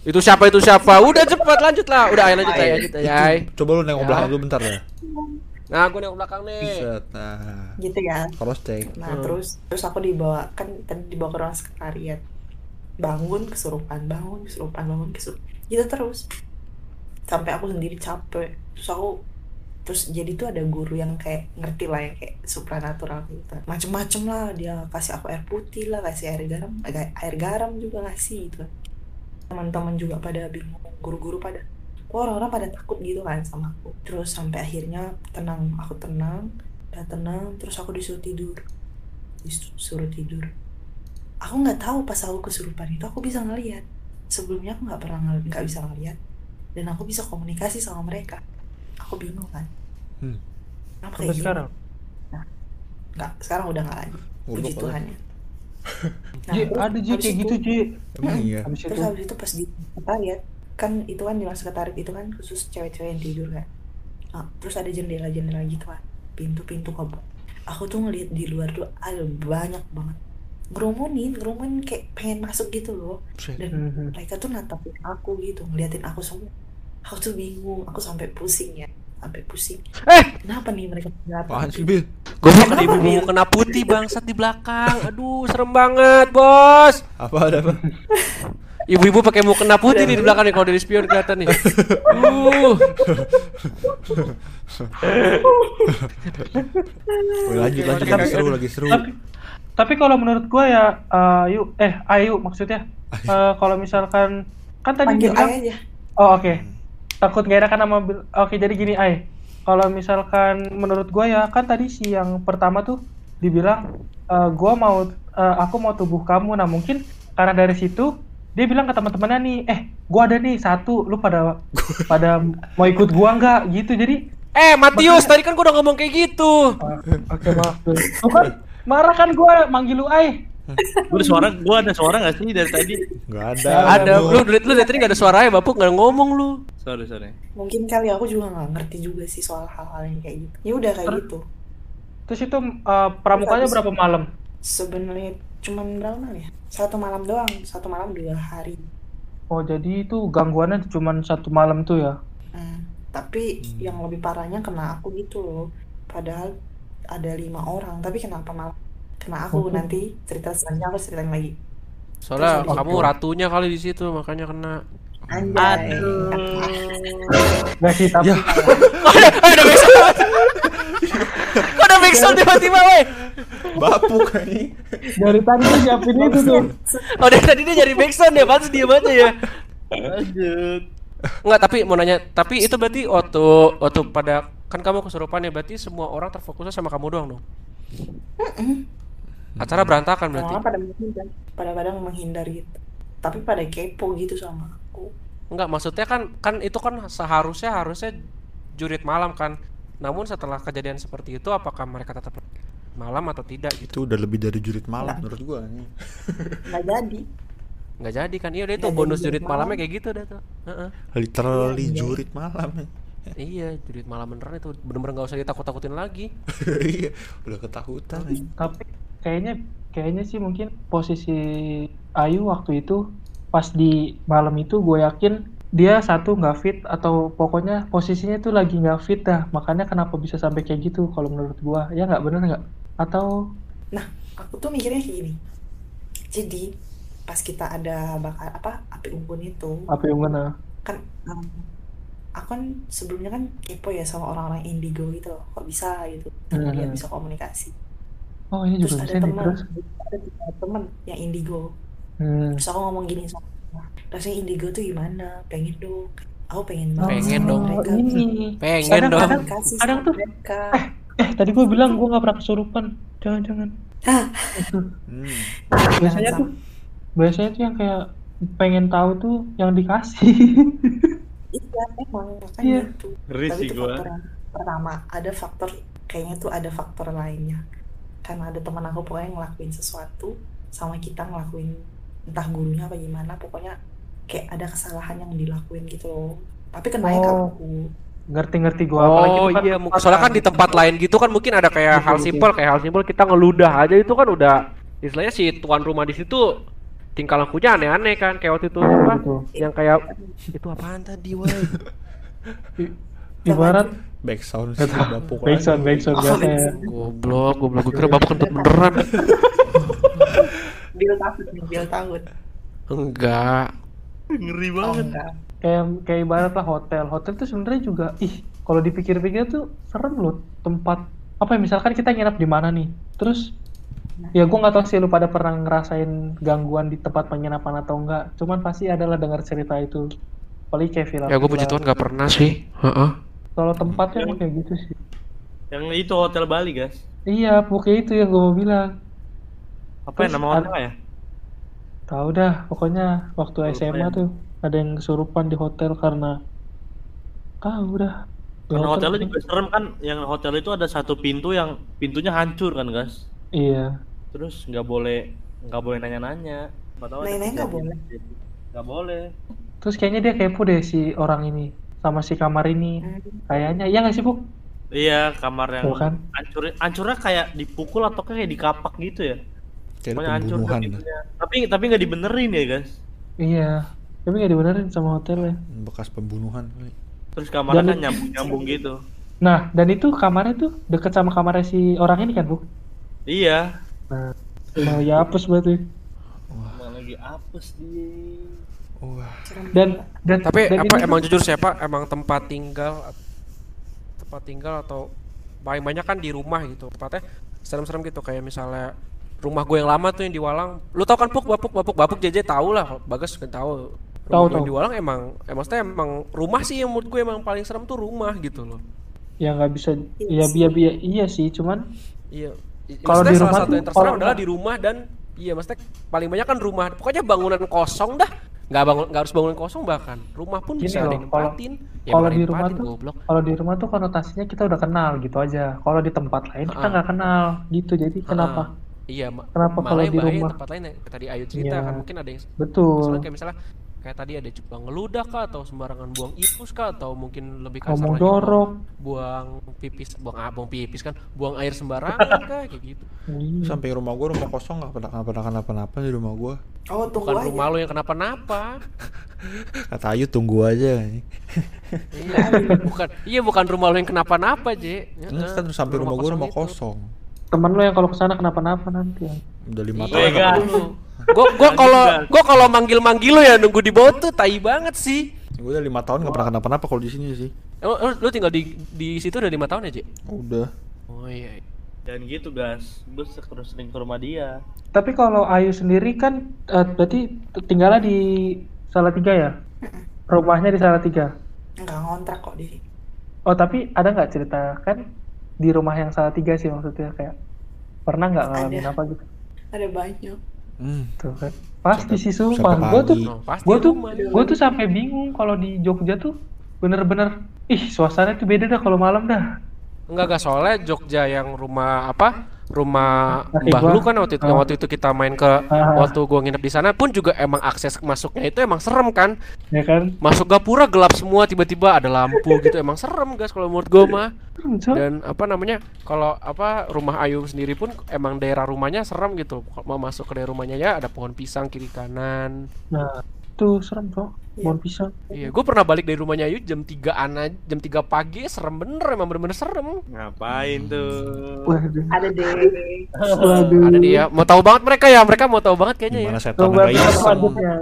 Itu siapa itu siapa? Udah cepat lanjut lah. Udah ayo lanjut ayo lanjut ayo. Coba lu nengok Ya. belakang dulu bentar ya. Nah, aku nengok belakang nih. Set. Nah, Gitu ya. cross check. Nah terus terus aku dibawa kan tadi dibawa ke ruang sekretariat. Bangun kesurupan, bangun kesurupan, bangun kesurupan. Gitu terus. Sampai aku sendiri capek. Terus aku terus jadi tuh ada guru yang kayak ngerti lah yang kayak supranatural gitu macem-macem lah dia kasih aku air putih lah kasih air garam agak air garam juga ngasih gitu teman-teman juga pada bingung guru-guru pada orang-orang pada takut gitu kan sama aku terus sampai akhirnya tenang aku tenang udah tenang terus aku disuruh tidur disuruh tidur aku nggak tahu pas aku kesurupan itu aku bisa ngeliat sebelumnya aku nggak pernah ngel- nggak bisa ngeliat dan aku bisa komunikasi sama mereka. Aku bingung kan. Hmm. Sampai kenapa kayak gini? sekarang. nggak sekarang udah nggak lagi. Puji. Tuhan ya Nah, Ji, ada Ji kayak itu- gitu, Ji. Emang iya. Habis itu? terus habis itu pas di sekretariat kan itu kan di ruang sekretariat itu kan khusus cewek-cewek yang tidur kan. Nah, terus ada jendela-jendela gitu kan. Pintu-pintu kebuka aku tuh ngeliat di luar tuh ada banyak banget ngerumunin ngerumunin kayak pengen masuk gitu loh dan Mhm. mereka tuh natapin aku gitu ngeliatin aku semua aku tuh bingung aku sampai pusing ya sampai pusing Eh, kenapa nih mereka Apaan sih ngeliatin bil? gue mau Kenapa, ibu kena putih bangsat di belakang. Aduh, serem banget, Bos. Apa ada apa? Ibu-ibu pakai mau kena putih nih di belakang nih kalau dari spion kelihatan nih. Uh. Lanjut lanjut lagi seru lagi seru. Tapi kalau menurut gua ya eh, Ayu eh Ayu maksudnya eh, kalau misalkan kan tadi panggil bilang aja. Oh oke. Takut gak enakan sama oke jadi gini Ay kalau misalkan menurut gua ya kan tadi si yang pertama tuh dibilang eh, gua mau eh, aku mau tubuh kamu. Nah mungkin karena dari situ dia bilang ke teman-temannya nih eh gua ada nih satu. Lu pada pada mau ikut gua nggak? Gitu. Jadi Eh, Matius, tadi kan gua udah ngomong kayak gitu. eh, oke maaf. Tuh kan marah kan gua manggil lu Ay Gue ada suara, gue ada suara gak sih dari tadi? Enggak ada. Ada, lu dari lu dari tadi gak ada suaranya, Bapuk nggak ngomong lu. Sorry sorry. mungkin kali aku juga nggak ngerti juga sih soal hal-hal yang kayak gitu ya udah kayak Ter- gitu terus itu eh, pramukanya berapa malam sebenarnya cuman berapa malam ya satu malam doang satu malam dua hari Oh jadi itu gangguannya cuma satu malam tuh ya? Hmm, tapi yang lebih parahnya kena aku gitu loh padahal ada lima orang tapi kenapa malah kena aku nanti cerita selanjutnya aku ceritain lagi Soalnya Terus kamu oke. ratunya kali di situ, makanya kena. anjay Gak sih tapi Ya. ada ada backsound. Kok ada backsound tiba-tiba, weh? Bapuk ini. dari tadi tuh siapin itu tuh. Oh, dari tadi dia nyari backsound ya, pantas diem aja ya. Lanjut. Enggak, tapi mau nanya, tapi itu berarti waktu waktu pada kan kamu kesurupan ya, berarti semua orang terfokusnya sama kamu doang dong. Acara berantakan berarti. orang pada menghindar pada pada menghindar gitu tapi pada kepo gitu sama aku Enggak, maksudnya kan kan itu kan seharusnya harusnya jurit malam kan. Namun setelah kejadian seperti itu apakah mereka tetap malam atau tidak gitu? Itu udah lebih dari jurit malam Enggak. menurut gua nggak jadi Nggak jadi kan? Iya, udah itu bonus jurit jurit malamnya malam. kayak gitu dah tuh. Heeh. Literally Iya, iya. jurit malam. Iya, jurit malam beneran itu. Bener-bener nggak usah ditakut-takutin lagi. Iya, udah ketakutan. Tapi kayaknya kayaknya sih mungkin posisi Ayu waktu itu pas di malam itu gue yakin dia satu nggak fit atau pokoknya posisinya tuh lagi nggak fit dah. Makanya kenapa bisa sampai kayak gitu kalau menurut gua? Ya nggak bener nggak? Atau nah aku tuh mikirnya kayak gini. Jadi pas kita ada bakar apa api unggun itu apa yang mana kan um, aku kan sebelumnya kan kepo ya sama orang-orang indigo gitu loh. Kok bisa gitu? Hmm. dia bisa komunikasi. Oh ini terus juga ada teman ada teman yang indigo. Hmm. terus aku ngomong gini sama rasanya indigo tuh gimana? Pengen dong. Aku pengen banget Pengen dong. Mereka. Ini. Pengen Kadang- dong. kadang- kasih kadang tuh- mereka. eh tadi gue bilang gue nggak pernah kesurupan. Jangan-jangan. Hah, Hmm. biasanya tuh biasanya tuh yang kayak pengen tahu tuh yang dikasih. Iya, emang makanya Iya. itu. Ngeri Tapi itu gua. faktor yang pertama, ada faktor kayaknya tuh ada faktor lainnya. Karena ada teman aku pokoknya ngelakuin sesuatu sama kita ngelakuin entah gurunya apa gimana, pokoknya kayak ada kesalahan yang dilakuin gitu loh. Tapi kenanya ke Oh. aku. Ngerti-ngerti gua apalagi Oh itu kan iya, mungkin soalnya kan di tempat lain gitu kan mungkin ada kayak Betul, hal simpel kayak hal simpel kita ngeludah aja itu kan udah istilahnya si tuan rumah di situ tingkah lakunya aneh-aneh kan kayak waktu itu apa yang kayak itu apaan tadi woi ibarat back sound sih bapuk backsound lagi. backsound Oh, biasa ya. backsound. goblok goblok gue kira bapak kentut beneran Bil takut nih, Bil takut. enggak Ngeri Oh, banget. Kayak kayak ibarat lah hotel. Hotel tuh sebenarnya juga ih kalau dipikir-pikir tuh serem loh tempat apa ya misalkan kita nginep di mana nih terus ya gue nggak tahu sih lu pada pernah ngerasain gangguan di tempat penginapan atau enggak cuman pasti adalah dengar cerita itu paling kayak film ya gue puji Tuhan nggak pernah sih Heeh. kalau tempatnya emang kayak gitu sih Yang itu hotel Bali, guys. iya pokoknya itu yang gue mau bilang Apa ya Terus nama hotelnya ya? tahu dah pokoknya waktu Lupa SMA ya. tuh ada yang kesurupan di hotel karena tahu dah Di Karena hotel hotelnya juga serem kan, yang hotel itu ada satu pintu yang pintunya hancur kan, guys. iya Terus nggak boleh nggak boleh nanya-nanya. Nggak tahu ada Nanya-nanya nggak boleh? gitu. Nggak boleh. Terus kayaknya dia kepo deh si orang ini sama si kamar ini. Hmm. Kayaknya iya nggak sih bu? Iya, kamar yang Tuh kan. hancur hancurnya kayak dipukul atau kayak dikapak gitu ya. kayak Pokoknya hancur. Tapi tapi nggak dibenerin ya, guys. Iya. Tapi nggak dibenerin sama hotelnya. bekas pembunuhan kali. Terus kamarnya Dan- kan nyambung-nyambung gitu. Nah dan itu kamarnya tuh deket sama kamarnya si orang ini kan bu? Iya. Nah mau ya apes berarti. Emang lagi apes dia. wah Dan dan tapi dan apa emang tuh- jujur siapa emang tempat tinggal tempat tinggal atau paling banyak kan di rumah gitu tempatnya serem-serem gitu kayak misalnya rumah gue yang lama tuh yang di Walang lu tau kan puk bapuk bapuk bapuk JJ tahu lah bagas kan tahu rumah Tahu, tahu. di Walang emang emang maksudnya emang rumah sih yang menurut gue emang paling serem tuh rumah gitu loh ya nggak bisa. Iya Iya sih. iya sih cuman iya Kalau di salah rumah satu tuh, yang terserem kalau adalah di rumah dan iya maksudnya paling banyak kan rumah pokoknya bangunan kosong dah nggak bangun nggak harus bangunan kosong bahkan rumah pun Gini bisa loh, kalau- ya kalau di rumah tuh goblok kalau di rumah tuh konotasinya kita udah kenal gitu aja. Kalau di tempat lain kita Ha-ha. nggak kenal gitu. Jadi kenapa? Iya, Kenapa kalau di rumah? tempat lain yang tadi Ayu cerita Iya. kan mungkin ada yang Betul. misalnya kayak misalnya kayak tadi ada coba ngeludah kah atau sembarangan buang ipus kah atau mungkin lebih kasar Ngomong lagi buang, jorok. buang pipis buang ah, buang pipis kan buang air sembarangan kah kayak gitu Iya. sampai rumah gua rumah kosong nggak pernah nggak pernah kenapa-napa di rumah gua Oh, tunggu bukan aja. rumah lo yang kenapa-napa kata Ayu tunggu aja iya bukan iya bukan rumah lo yang kenapa-napa J Enggak, kan sampai rumah gua rumah itu. kosong Temen lo yang kalau ke sana kenapa-napa nanti. udah lima Iya, tahun Kan. pernah. gua gua kalau gua kalau manggil-manggil lo ya nunggu di bawah tuh tai banget sih gua udah lima tahun nggak pernah kenapa-napa kalau di sini sih Emang lu, lu tinggal di di situ udah lima tahun ya, J? udah Oh iya. iya. Dan gitu, guys. Gue terus sering ke rumah dia. Tapi kalau Ayu sendiri kan eh, berarti tinggalnya di Salatiga ya? Rumahnya di Salatiga. Enggak ngontrak kok di Oh tapi ada nggak cerita kan di rumah yang Salatiga sih maksudnya kayak pernah nggak ngalamin Ada. apa gitu? ada banyak. hmm. Tuh kan. Pasti sih sumpah. Gue tuh gue tuh gue tuh sampai bingung kalau di Jogja tuh bener-bener ih suasana tuh beda dah kalau malam dah. Enggak enggak soalnya Jogja yang rumah apa? Rumah Mbah gua. lu kan waktu itu Ah. waktu itu kita main ke Ah. waktu gua nginep di sana pun juga emang akses masuknya itu emang serem kan. Ya kan? Masuk gapura gelap semua tiba-tiba ada lampu gitu emang serem guys kalau menurut gua mah. Dan apa namanya? Kalau apa rumah Ayu sendiri pun emang daerah rumahnya serem gitu. Mau masuk ke daerah rumahnya ya ada pohon pisang kiri kanan. Nah, tuh serem kok. Iya. Mohon pisang. Iya, gue pernah balik dari rumahnya Ayu jam 3 an jam 3 pagi serem bener emang bener-bener serem. Ngapain tuh? Waduh. Ada deh. Waduh. Ada dia mau tahu banget mereka ya, mereka mau tahu banget kayaknya ya. gimana setan Coba nggak kita iseng selanjutnya.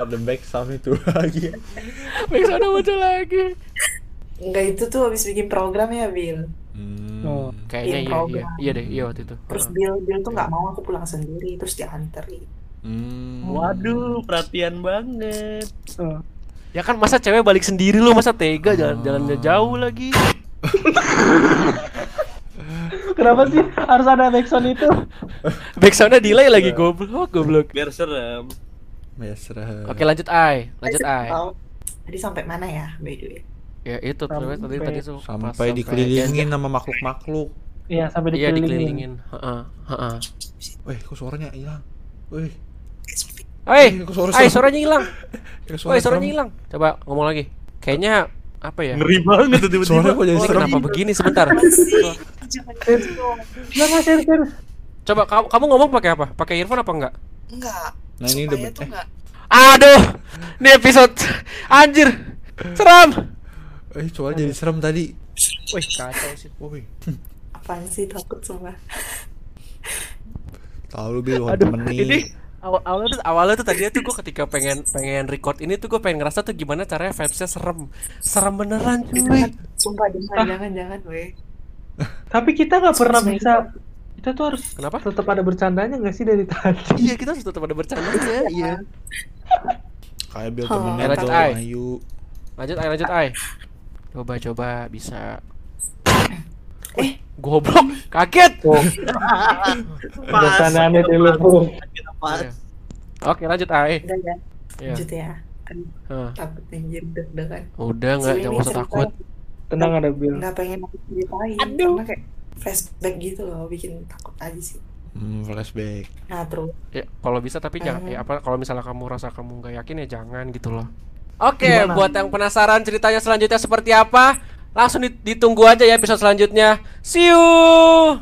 ada back sound itu lagi Bisa ada muncul lagi. Enggak itu tuh habis bikin program ya, Bill. hmm. Oh. Kayaknya Iya, iya, iya, deh, iya waktu itu. Terus. Bill Bill tuh nggak mau aku pulang sendiri, terus dianterin. Hmm. Waduh, perhatian banget. Oh. Ya kan masa cewek balik sendiri lu masa tega jalan jalannya jauh lagi. Kenapa sih harus ada backsound itu? Backsoundnya delay lagi goblok, goblok. Biar serem. Ya serah. Oke lanjut Ai, lanjut Ai. Tadi sampai mana ya, by the way? Ya itu tadi tadi tadi tuh pas Sampai dikelilingin sama makhluk-makhluk. Iya, sampai Iya dikelilingin. dikelilingin. Heeh, heeh. Weh, kok suaranya hilang? Weh, Eh, suara Ai serem? suaranya hilang. Woi, suaranya hilang. Coba ngomong lagi. Kayaknya apa ya? Ngeri banget tuh tiba-tiba. Suaranya kok jadi serem? kenapa begini sebentar? Coba kamu, kamu ngomong pakai apa? Pakai earphone apa enggak? Enggak. Nah, ini udah eh. enggak. Aduh, ini episode anjir, seram. Eh, suara jadi serem tadi. Wih, kacau sih. Woi, Apaan sih takut sama? tahu lu bil Aduh, temen ini nih. Awal awalnya tuh awalnya tuh tadinya tuh gue ketika pengen pengen record ini tuh gue pengen ngerasa tuh gimana caranya vibesnya serem, serem beneran cuy. Sumpah jangan jangan jangan weh. Tapi kita nggak pernah bisa. Kita tuh harus Kenapa? tetap ada bercandanya nggak sih dari tadi? Iya kita harus tetap ada bercandanya. Iya. Kayak bil Oh. temennya Eh, lanjut, Ai. Ayu. Lanjut ay lanjut ay. Coba coba bisa. Eh, goblok, kaget. Oh, dulu. Iya. Oke lanjut ay. Udah ya. Iya. Lanjut ya. Aduh, takut anjir deg-degan. Udah nggak, Sebenarnya jangan usah takut. Tenang ada Bill. Nggak pengen aku ceritain karena kayak flashback gitu loh bikin takut aja sih. Hmm, flashback. Nah terus Ya, kalau bisa tapi jangan Hmm. ya apa kalau misalnya kamu rasa kamu nggak yakin ya jangan gitu loh. Oke, Gimana? buat yang penasaran ceritanya selanjutnya seperti apa, langsung dit- ditunggu aja ya episode selanjutnya. See you.